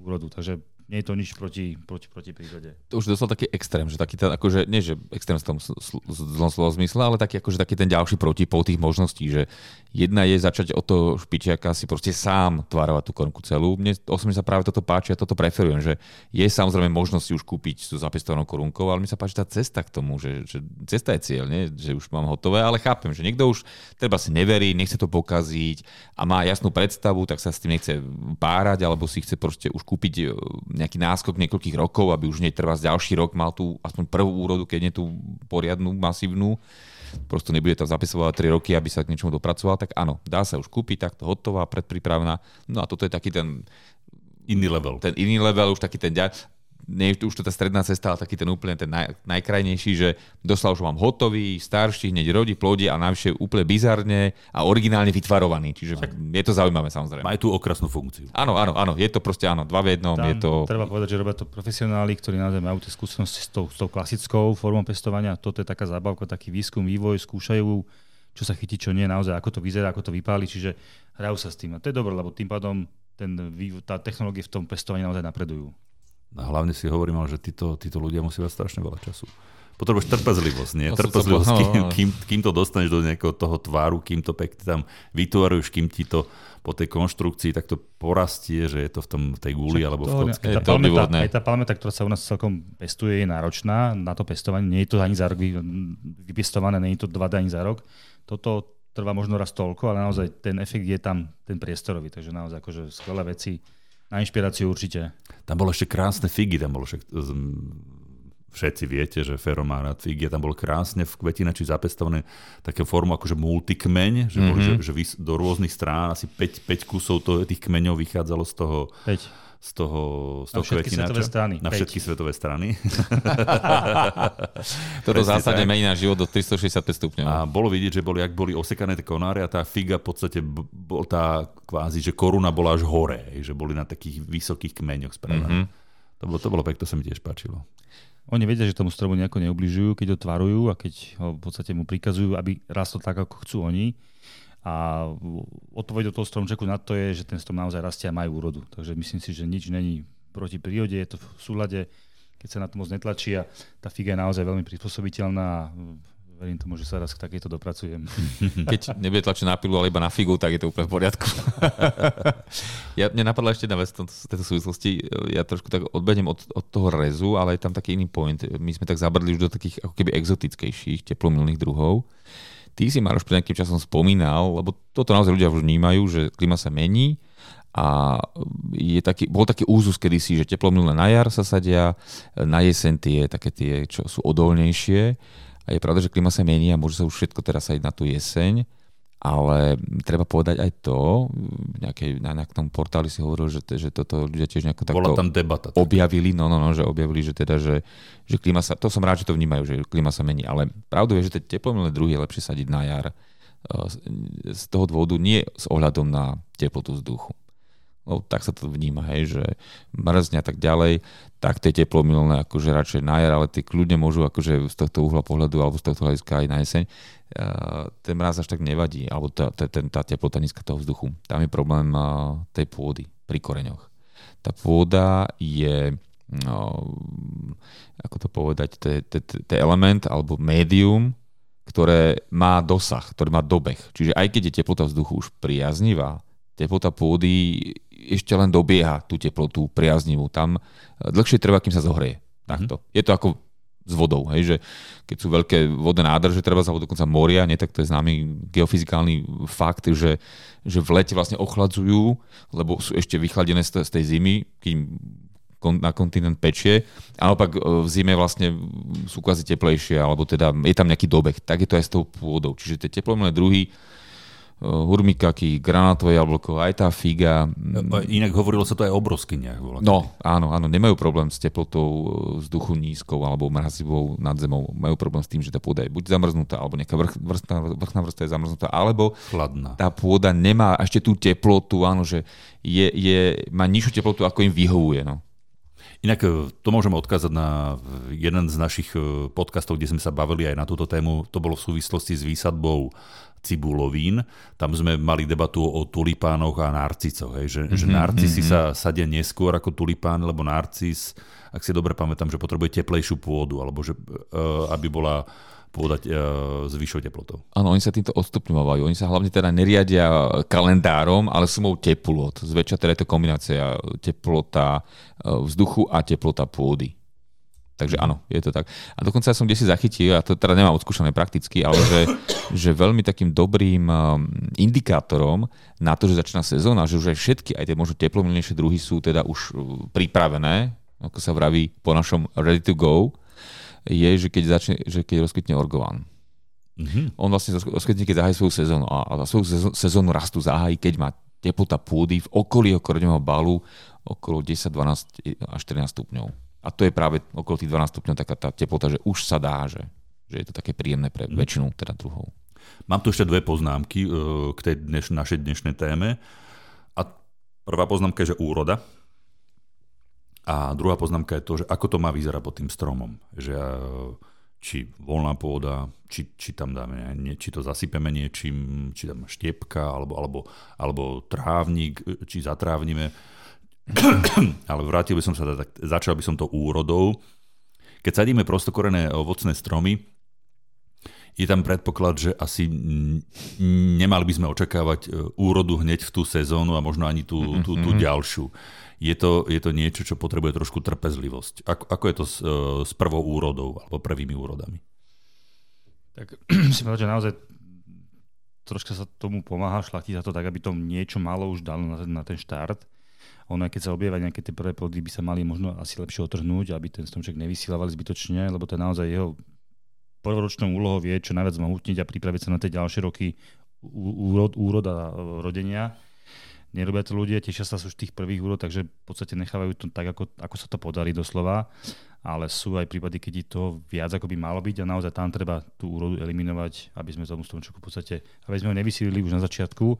úrodu. Takže nie je to nič proti, proti, proti prírode. To už dostal taký extrém, že taký ten, akože, nie že extrém v tom zlom slova zmysle, ale taký, akože taký ten ďalší protipol tých možností, že jedna je začať od toho špičiaka si proste sám tvarovať tú korunku celú. Mne osobne sa práve toto páči a toto preferujem, že je samozrejme možnosť už kúpiť tú zapestovanou korunkou, ale mi sa páči tá cesta k tomu, že, že cesta je cieľ, nie? že už mám hotové, ale chápem, že niekto už treba si neverí, nechce to pokaziť a má jasnú predstavu, tak sa s tým nechce párať, alebo si chce proste už kúpiť nejaký náskok niekoľkých rokov, aby už netrvá ďalší rok mal tú aspoň prvú úrodu, keď nie tú poriadnu, masívnu, prosto nebude tam zapisovať 3 roky, aby sa k niečomu dopracoval, tak áno, dá sa už kúpiť takto hotová, predpripravená. No a toto je taký ten iný level. Ten iný level, už taký ten nie je už to tá stredná cesta, ale taký ten úplne ten naj, najkrajnejší, že doslova už mám hotový, starší, hneď rodí, plodí a najvyššie úplne bizarne a originálne vytvarovaný. Čiže tak. je to zaujímavé samozrejme. Majú tú okrasnú funkciu. Áno, áno, áno, je to proste áno, dva v jednom. Tam je to... Treba povedať, že robia to profesionáli, ktorí naozaj majú tie skúsenosti s tou, s tou klasickou formou pestovania. Toto je taká zábavka, taký výskum, vývoj, skúšajú čo sa chytí, čo nie, naozaj ako to vyzerá, ako to vypáli, čiže hrajú sa s tým. A to je dobré, lebo tým pádom ten, tá technológie v tom pestovaní naozaj napredujú. A hlavne si hovorím, že títo, títo ľudia musia mať strašne veľa času. Potrebuješ trpezlivosť, nie? Trpezlivosť, kým, kým, kým to dostaneš do nejakého toho tváru, kým to pekne tam vytvaruješ, kým ti to po tej konštrukcii takto porastie, že je to v tom tej guli alebo v kocke. Aj tá, palmeta, aj tá palmeta, ktorá sa u nás celkom pestuje, je náročná na to pestovanie. Nie je to ani za rok vypestované, nie je to dva dní za rok. Toto trvá možno raz toľko, ale naozaj ten efekt je tam ten priestorový. Takže naozaj akože skvelé veci na inšpiráciu určite. Tam bolo ešte krásne figy, tam bolo však, všetci viete, že Fero má rád figy, tam bolo krásne v kvetinači zapestované také formu akože multikmeň, že, mm-hmm. boli, že, že do rôznych strán asi 5, 5 kusov to, tých kmeňov vychádzalo z toho. 5 z toho, z toho na všetky svetové strany. Na všetky svetové strany. Toto zásadne mení na život do 365 stupňov. A bolo vidieť, že boli, ak boli osekané tie konáre a tá figa v podstate, bol tá kvázi, že koruna bola až hore, že boli na takých vysokých kmeňoch spravené. Mm-hmm. To bolo, to bolo pekne, to sa mi tiež páčilo. Oni vedia, že tomu stromu nejako neubližujú, keď ho tvarujú a keď ho v podstate mu prikazujú, aby rastol tak, ako chcú oni. A odpoveď od toho stromčeku na to je, že ten strom naozaj rastie a majú úrodu. Takže myslím si, že nič není proti prírode, je to v súlade, keď sa na to moc netlačí a tá figa je naozaj veľmi prispôsobiteľná a verím tomu, že sa raz k takejto dopracujem. Keď nebude tlačiť na pilu, ale iba na figu, tak je to úplne v poriadku. ja, mne napadla ešte jedna vec v tejto súvislosti. Ja trošku tak odbehnem od, od toho rezu, ale je tam taký iný point. My sme tak zabrdli už do takých ako keby exotickejších teplomilných druhov. Ty si, Maroš, pred nejakým časom spomínal, lebo toto naozaj ľudia už vnímajú, že klima sa mení a je taký, bol taký úzus kedysi, že teplomilné na jar sa sadia, na jeseň tie také tie, čo sú odolnejšie. A je pravda, že klima sa mení a môže sa už všetko teraz sadiť na tú jeseň ale treba povedať aj to, nejakej, na nejakom portáli si hovoril, že, že toto ľudia tiež nejako takto Bola tam debata. objavili, no, no, no, že objavili, že teda, že, že klima sa, to som rád, že to vnímajú, že klima sa mení, ale pravdu je, že tie teplomilné druhy je lepšie sadiť na jar eh, z toho dôvodu, nie s ohľadom na teplotu vzduchu. Lebo tak sa to vníma, hej, že mrzne a tak ďalej, tak tie teplomilné akože radšej na jar, ale tie kľudne môžu akože z tohto uhla pohľadu alebo z tohto hľadiska aj na jeseň. Uh, ten mraz až tak nevadí, alebo tá, tá, tá teplota nízka toho vzduchu. Tam je problém uh, tej pôdy pri koreňoch. Tá pôda je, no, ako to povedať, je element alebo médium, ktoré má dosah, ktoré má dobeh. Čiže aj keď je teplota vzduchu už priaznivá, teplota pôdy ešte len dobieha tú teplotu priaznivú. Tam dlhšie trvá, kým sa zohreje. Takto. Mm-hmm. Je to ako s vodou, hej, že keď sú veľké vodné nádrže, treba sa dokonca moria, nie, tak to je známy geofyzikálny fakt, že, že v lete vlastne ochladzujú, lebo sú ešte vychladené z tej zimy, kým na kontinent pečie a naopak e, v zime vlastne sú kvázi teplejšie, alebo teda je tam nejaký dobeh. Tak je to aj s tou pôdou. Čiže tie teplomilné druhy hurmikaky, granátové jablko, aj tá figa. Inak hovorilo sa to aj o broskyniach. No, áno, áno, nemajú problém s teplotou eh, vzduchu nízkou alebo mrazivou nad zemou. Majú problém s tým, že tá pôda je buď zamrznutá, alebo nejaká vrch, vrstná, vrchná vrstva je zamrznutá, alebo Chladná. tá pôda nemá ešte tú teplotu, áno, že je, je, má nižšiu teplotu, ako im vyhovuje. No. Inak to môžeme odkázať na jeden z našich podcastov, kde sme sa bavili aj na túto tému. To bolo v súvislosti s výsadbou cibulovín. Tam sme mali debatu o tulipánoch a narcisoch. Hej, že, mm-hmm, že mhm, narcisy mm-hmm. sa sadia neskôr ako tulipán, lebo narcis, ak si dobre pamätám, že potrebuje teplejšiu pôdu, alebo že, uh, aby bola pôda uh, s vyššou teplotou. Áno, oni sa týmto odstupňovajú. Oni sa hlavne teda neriadia kalendárom, ale sumou teplot. Zväčša teda je to kombinácia teplota vzduchu a teplota pôdy. Takže áno, je to tak. A dokonca som si zachytil, a to teda nemám odskúšané prakticky, ale že, že veľmi takým dobrým um, indikátorom na to, že začína sezóna, že už aj všetky, aj tie možno teplomilnejšie druhy sú teda už uh, pripravené, ako sa vraví po našom ready to go, je, že keď, začne, že keď rozkvitne orgován. Mm-hmm. On vlastne rozkvitne, keď zahájí svoju sezónu a, a svoju sezónu rastu zahájí, keď má teplota pôdy v okolí okoreňového balu okolo 10, 12 až 14 stupňov. A to je práve okolo tých 12 stupňov taká tá teplota, že už sa dá, že, že je to také príjemné pre mm. väčšinu teda druhov. Mám tu ešte dve poznámky uh, k tej dneš, našej dnešnej téme. A prvá poznámka je, že úroda. A druhá poznámka je to, že ako to má vyzerať pod tým stromom. Že uh, či voľná pôda, či, či tam dáme, nie, či to zasypeme niečím, či tam štiepka, alebo, alebo, alebo trávnik, či zatrávnime ale vrátil by som sa, tak začal by som to úrodou. Keď sadíme prostokorené ovocné stromy, je tam predpoklad, že asi nemali by sme očakávať e, úrodu hneď v tú sezónu a možno ani tú, mm-hmm. tú, tú ďalšiu. Je to, je to niečo, čo potrebuje trošku trpezlivosť. Ako, ako je to s, e, s prvou úrodou alebo prvými úrodami? Tak si povedal, že naozaj troška sa tomu pomáha, šlachtiť za to tak, aby to niečo malo už dalo na ten, na ten štart ono, keď sa objavia nejaké tie prvé plody, by sa mali možno asi lepšie otrhnúť, aby ten stromček nevysílavali zbytočne, lebo to je naozaj jeho prvoročnou úlohou vie čo najviac zmohutniť a pripraviť sa na tie ďalšie roky úrod, úrod a rodenia. Nerobia to ľudia, tešia sa z tých prvých úrod, takže v podstate nechávajú to tak, ako, ako sa to podarí doslova. Ale sú aj prípady, keď je to viac, ako by malo byť a naozaj tam treba tú úrodu eliminovať, aby sme tomu stromčeku v podstate, aby sme ho nevysílili už na začiatku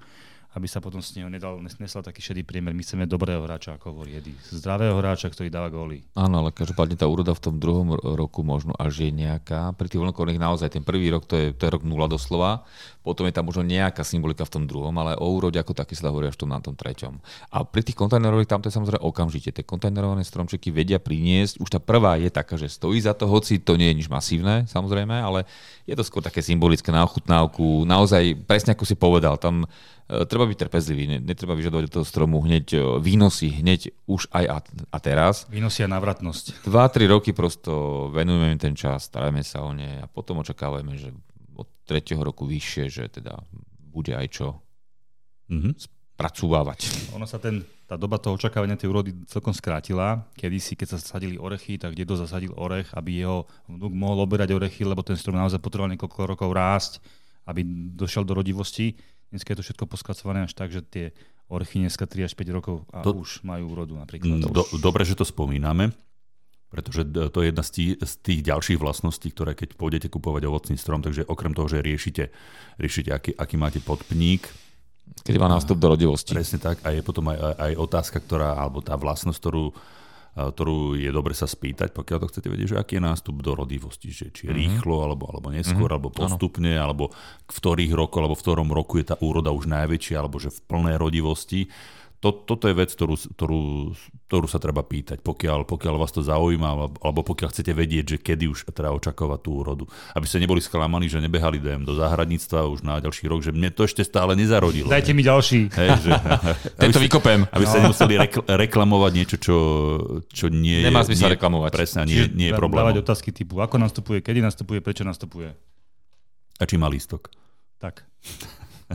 aby sa potom z neho nedal, nesnesla taký šedý priemer. My chceme dobrého hráča, ako hovorí Edy. Zdravého hráča, ktorý dáva góly. Áno, ale každopádne tá úroda v tom druhom roku možno až je nejaká. Pri tých voľnokorných naozaj ten prvý rok to je, to je rok nula doslova. Potom je tam možno nejaká symbolika v tom druhom, ale o úrode ako taký sa hovorí až tom na tom treťom. A pri tých kontajnerových tam to je samozrejme okamžite. Tie kontajnerované stromčeky vedia priniesť. Už tá prvá je taká, že stojí za to, hoci to nie je nič masívne, samozrejme, ale je to skôr také symbolické na ochutnávku. Naozaj, presne ako si povedal, tam treba byť trpezlivý, netreba vyžadovať od toho stromu hneď e, výnosy, hneď už aj a, a teraz. Výnosy a návratnosť. 2-3 roky prosto venujeme ten čas, starajme sa o ne a potom očakávame, že od 3. roku vyššie, že teda bude aj čo mm-hmm. spracúvať. Ono sa ten, tá doba toho očakávania tej úrody celkom skrátila. Kedy si, keď sa sadili orechy, tak dedo zasadil orech, aby jeho vnúk mohol oberať orechy, lebo ten strom naozaj potreboval niekoľko rokov rásť, aby došiel do rodivosti Dneska je to všetko poskracované až tak, že tie orchy dneska 3 až 5 rokov a to, už majú úrodu napríklad. Do, dobre, že to spomíname, pretože to je jedna z tých, z tých ďalších vlastností, ktoré keď pôjdete kupovať ovocný strom, takže okrem toho, že riešite, riešite aký, aký máte podpník, Kedy má nástup do rodivosti. Presne tak. A je potom aj, aj otázka, ktorá, alebo tá vlastnosť, ktorú, ktorú je dobre sa spýtať, pokiaľ to chcete vedieť, že aký je nástup do rodivosti, že či mm-hmm. rýchlo, alebo, alebo neskôr, mm-hmm. alebo postupne, ano. alebo v ktorých rokoch, alebo v ktorom roku je tá úroda už najväčšia, alebo že v plnej rodivosti to, toto je vec, ktorú, ktorú, ktorú sa treba pýtať, pokiaľ, pokiaľ vás to zaujíma, alebo pokiaľ chcete vedieť, že kedy už teda očakávať tú úrodu. Aby ste neboli sklamaní, že nebehali DM do záhradníctva už na ďalší rok, že mne to ešte stále nezarodilo. Dajte mi ďalší. Hej, že, Tento vykopem. Aby ste no. nemuseli rekl- reklamovať niečo, čo, čo nie Nemá je... Nemá reklamovať. Presne, nie, nie je problém. Dávať otázky typu, ako nastupuje, kedy nastupuje, prečo nastupuje. A či má lístok. Tak.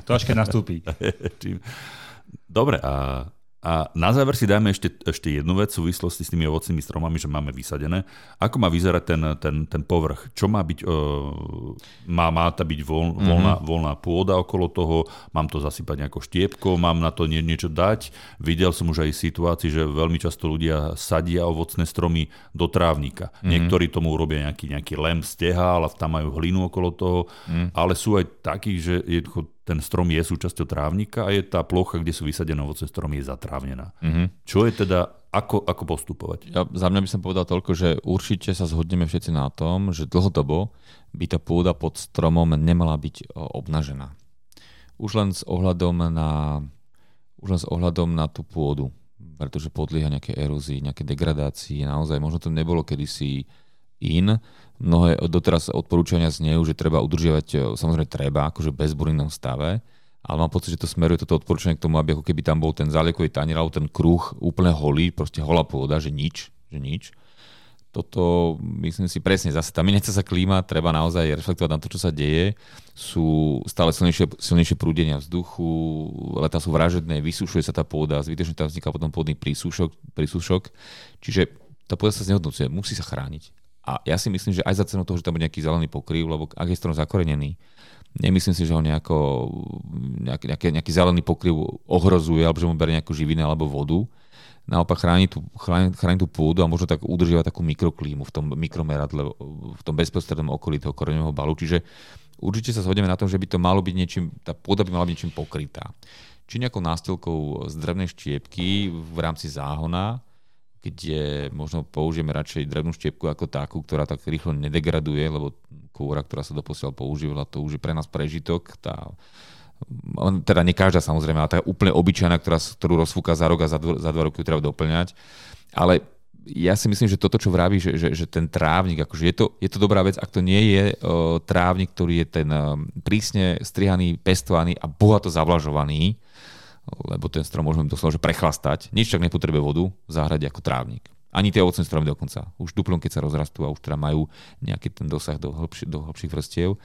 To až keď nastúpi. Dobre, a a na záver si dajme ešte, ešte jednu vec v súvislosti s tými ovocnými stromami, že máme vysadené. Ako má vyzerať ten, ten, ten povrch? Čo má byť? Uh, má, má to byť voľ, mm-hmm. voľná, voľná pôda okolo toho? Mám to zasypať nejako štiepkou? Mám na to nie, niečo dať? Videl som už aj situácii, že veľmi často ľudia sadia ovocné stromy do trávnika. Mm-hmm. Niektorí tomu urobia nejaký, nejaký lem steha, ale tam majú hlinu okolo toho. Mm. Ale sú aj takí, že jednoducho ten strom je súčasťou trávnika a je tá plocha, kde sú vysadené ovoce stromy, je zatrávnená. Mm-hmm. Čo je teda, ako, ako postupovať? Ja, za mňa by som povedal toľko, že určite sa zhodneme všetci na tom, že dlhodobo by tá pôda pod stromom nemala byť obnažená. Už len s ohľadom na, už len s ohľadom na tú pôdu, pretože podlieha nejaké erózii, nejaké degradácii. Naozaj, možno to nebolo kedysi in, mnohé doteraz odporúčania znejú, že treba udržiavať, e, samozrejme treba, akože bez burinnom stave, ale mám pocit, že to smeruje toto odporúčanie k tomu, aby ako keby tam bol ten záliekový tanier alebo ten kruh úplne holý, proste holá pôda, že nič, že nič. Toto, myslím si presne, zase tam nechce sa klíma, treba naozaj reflektovať na to, čo sa deje. Sú stále silnejšie, silnejšie prúdenia vzduchu, leta sú vražedné, vysušuje sa tá pôda, zbytečne tam vzniká potom pôdny prísušok, prísušok. Čiže tá pôda sa znehodnocuje, musí sa chrániť. A ja si myslím, že aj za cenu toho, že tam bude nejaký zelený pokryv, lebo ak je strom zakorenený, nemyslím si, že ho nejako, nejaký, nejaký, nejaký zelený pokryv ohrozuje, alebo že mu berie nejakú živinu alebo vodu. Naopak chráni tú, chráni, chráni tú pôdu a možno tak udržiava takú mikroklímu v tom mikromeradle, v tom bezprostrednom okolí toho koreňového balu. Čiže určite sa zhodneme na tom, že by to malo byť niečím, tá pôda by mala byť niečím pokrytá. Či nejakou nástielkou z drevnej štiepky v rámci záhona, kde možno použijeme radšej drevnú štiepku ako takú, ktorá tak rýchlo nedegraduje, lebo kúra, ktorá sa doposiaľ používala, to už je pre nás prežitok. Tá, teda nie každá samozrejme, ale tá úplne obyčajná, ktorá, ktorú rozfúka za rok a za, dva, za dva roky treba doplňať. Ale ja si myslím, že toto, čo vraví, že, že, že ten trávnik, akože je to, je to dobrá vec, ak to nie je uh, trávnik, ktorý je ten uh, prísne strihaný, pestovaný a bohato zavlažovaný, lebo ten strom môžeme doslova že prechlastať. Nič tak nepotrebuje vodu v záhrade ako trávnik. Ani tie ovocné stromy dokonca. Už duplom, keď sa rozrastú a už teda majú nejaký ten dosah do, hĺbši, do hĺbších vrstiev.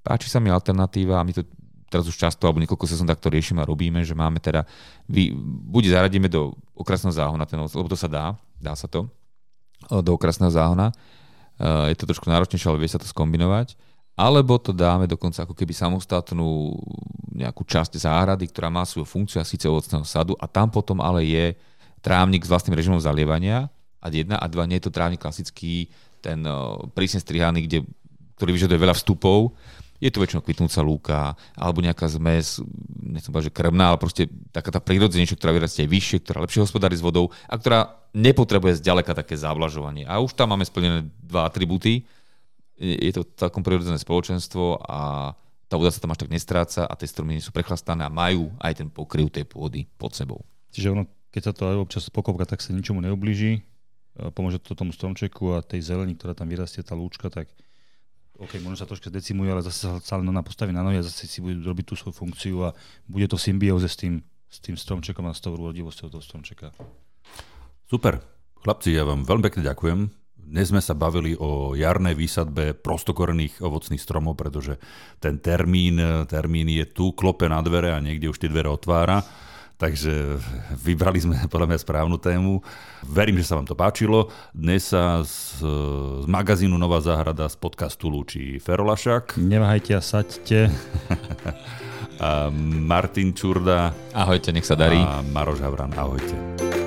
Páči sa mi alternatíva a my to teraz už často, alebo niekoľko sezón takto riešime a robíme, že máme teda, vy, buď zaradíme do okrasného záhona ten lebo to sa dá, dá sa to, do okrasného záhona. Je to trošku náročnejšie, ale vie sa to skombinovať alebo to dáme dokonca ako keby samostatnú nejakú časť záhrady, ktorá má svoju funkciu a síce ovocného sadu. A tam potom ale je trávnik s vlastným režimom zalievania. A jedna a dva nie je to trávnik klasický, ten prísne strihaný, kde, ktorý vyžaduje veľa vstupov, je to väčšinou kvitnúca lúka alebo nejaká zmes, nechcem povedať, že krmná, ale proste taká tá prírodzenejšia, ktorá vyrastie vyššie, ktorá lepšie hospodári s vodou a ktorá nepotrebuje zďaleka také zavlažovanie. A už tam máme splnené dva atributy, je to celkom prirodzené spoločenstvo a tá voda sa tam až tak nestráca a tie stromy sú prechlastané a majú aj ten pokryv tej pôdy pod sebou. Čiže ono, keď sa to aj občas pokopka, tak sa ničomu neublíži. Pomôže to tomu stromčeku a tej zelení, ktorá tam vyrastie, tá lúčka, tak OK, možno sa troška zdecimuje, ale zase sa celé na postaví na nohy a zase si bude robiť tú svoju funkciu a bude to v symbióze s tým, s tým stromčekom a s tou rodivosťou toho stromčeka. Super. Chlapci, ja vám veľmi pekne ďakujem dnes sme sa bavili o jarnej výsadbe prostokorených ovocných stromov, pretože ten termín, termín je tu, klope na dvere a niekde už tie dvere otvára. Takže vybrali sme podľa mňa správnu tému. Verím, že sa vám to páčilo. Dnes sa z, z magazínu Nová záhrada z podcastu lúči Ferolašak. Neváhajte a saďte. a Martin Čurda. Ahojte, nech sa darí. A Maroš Havran, ahojte.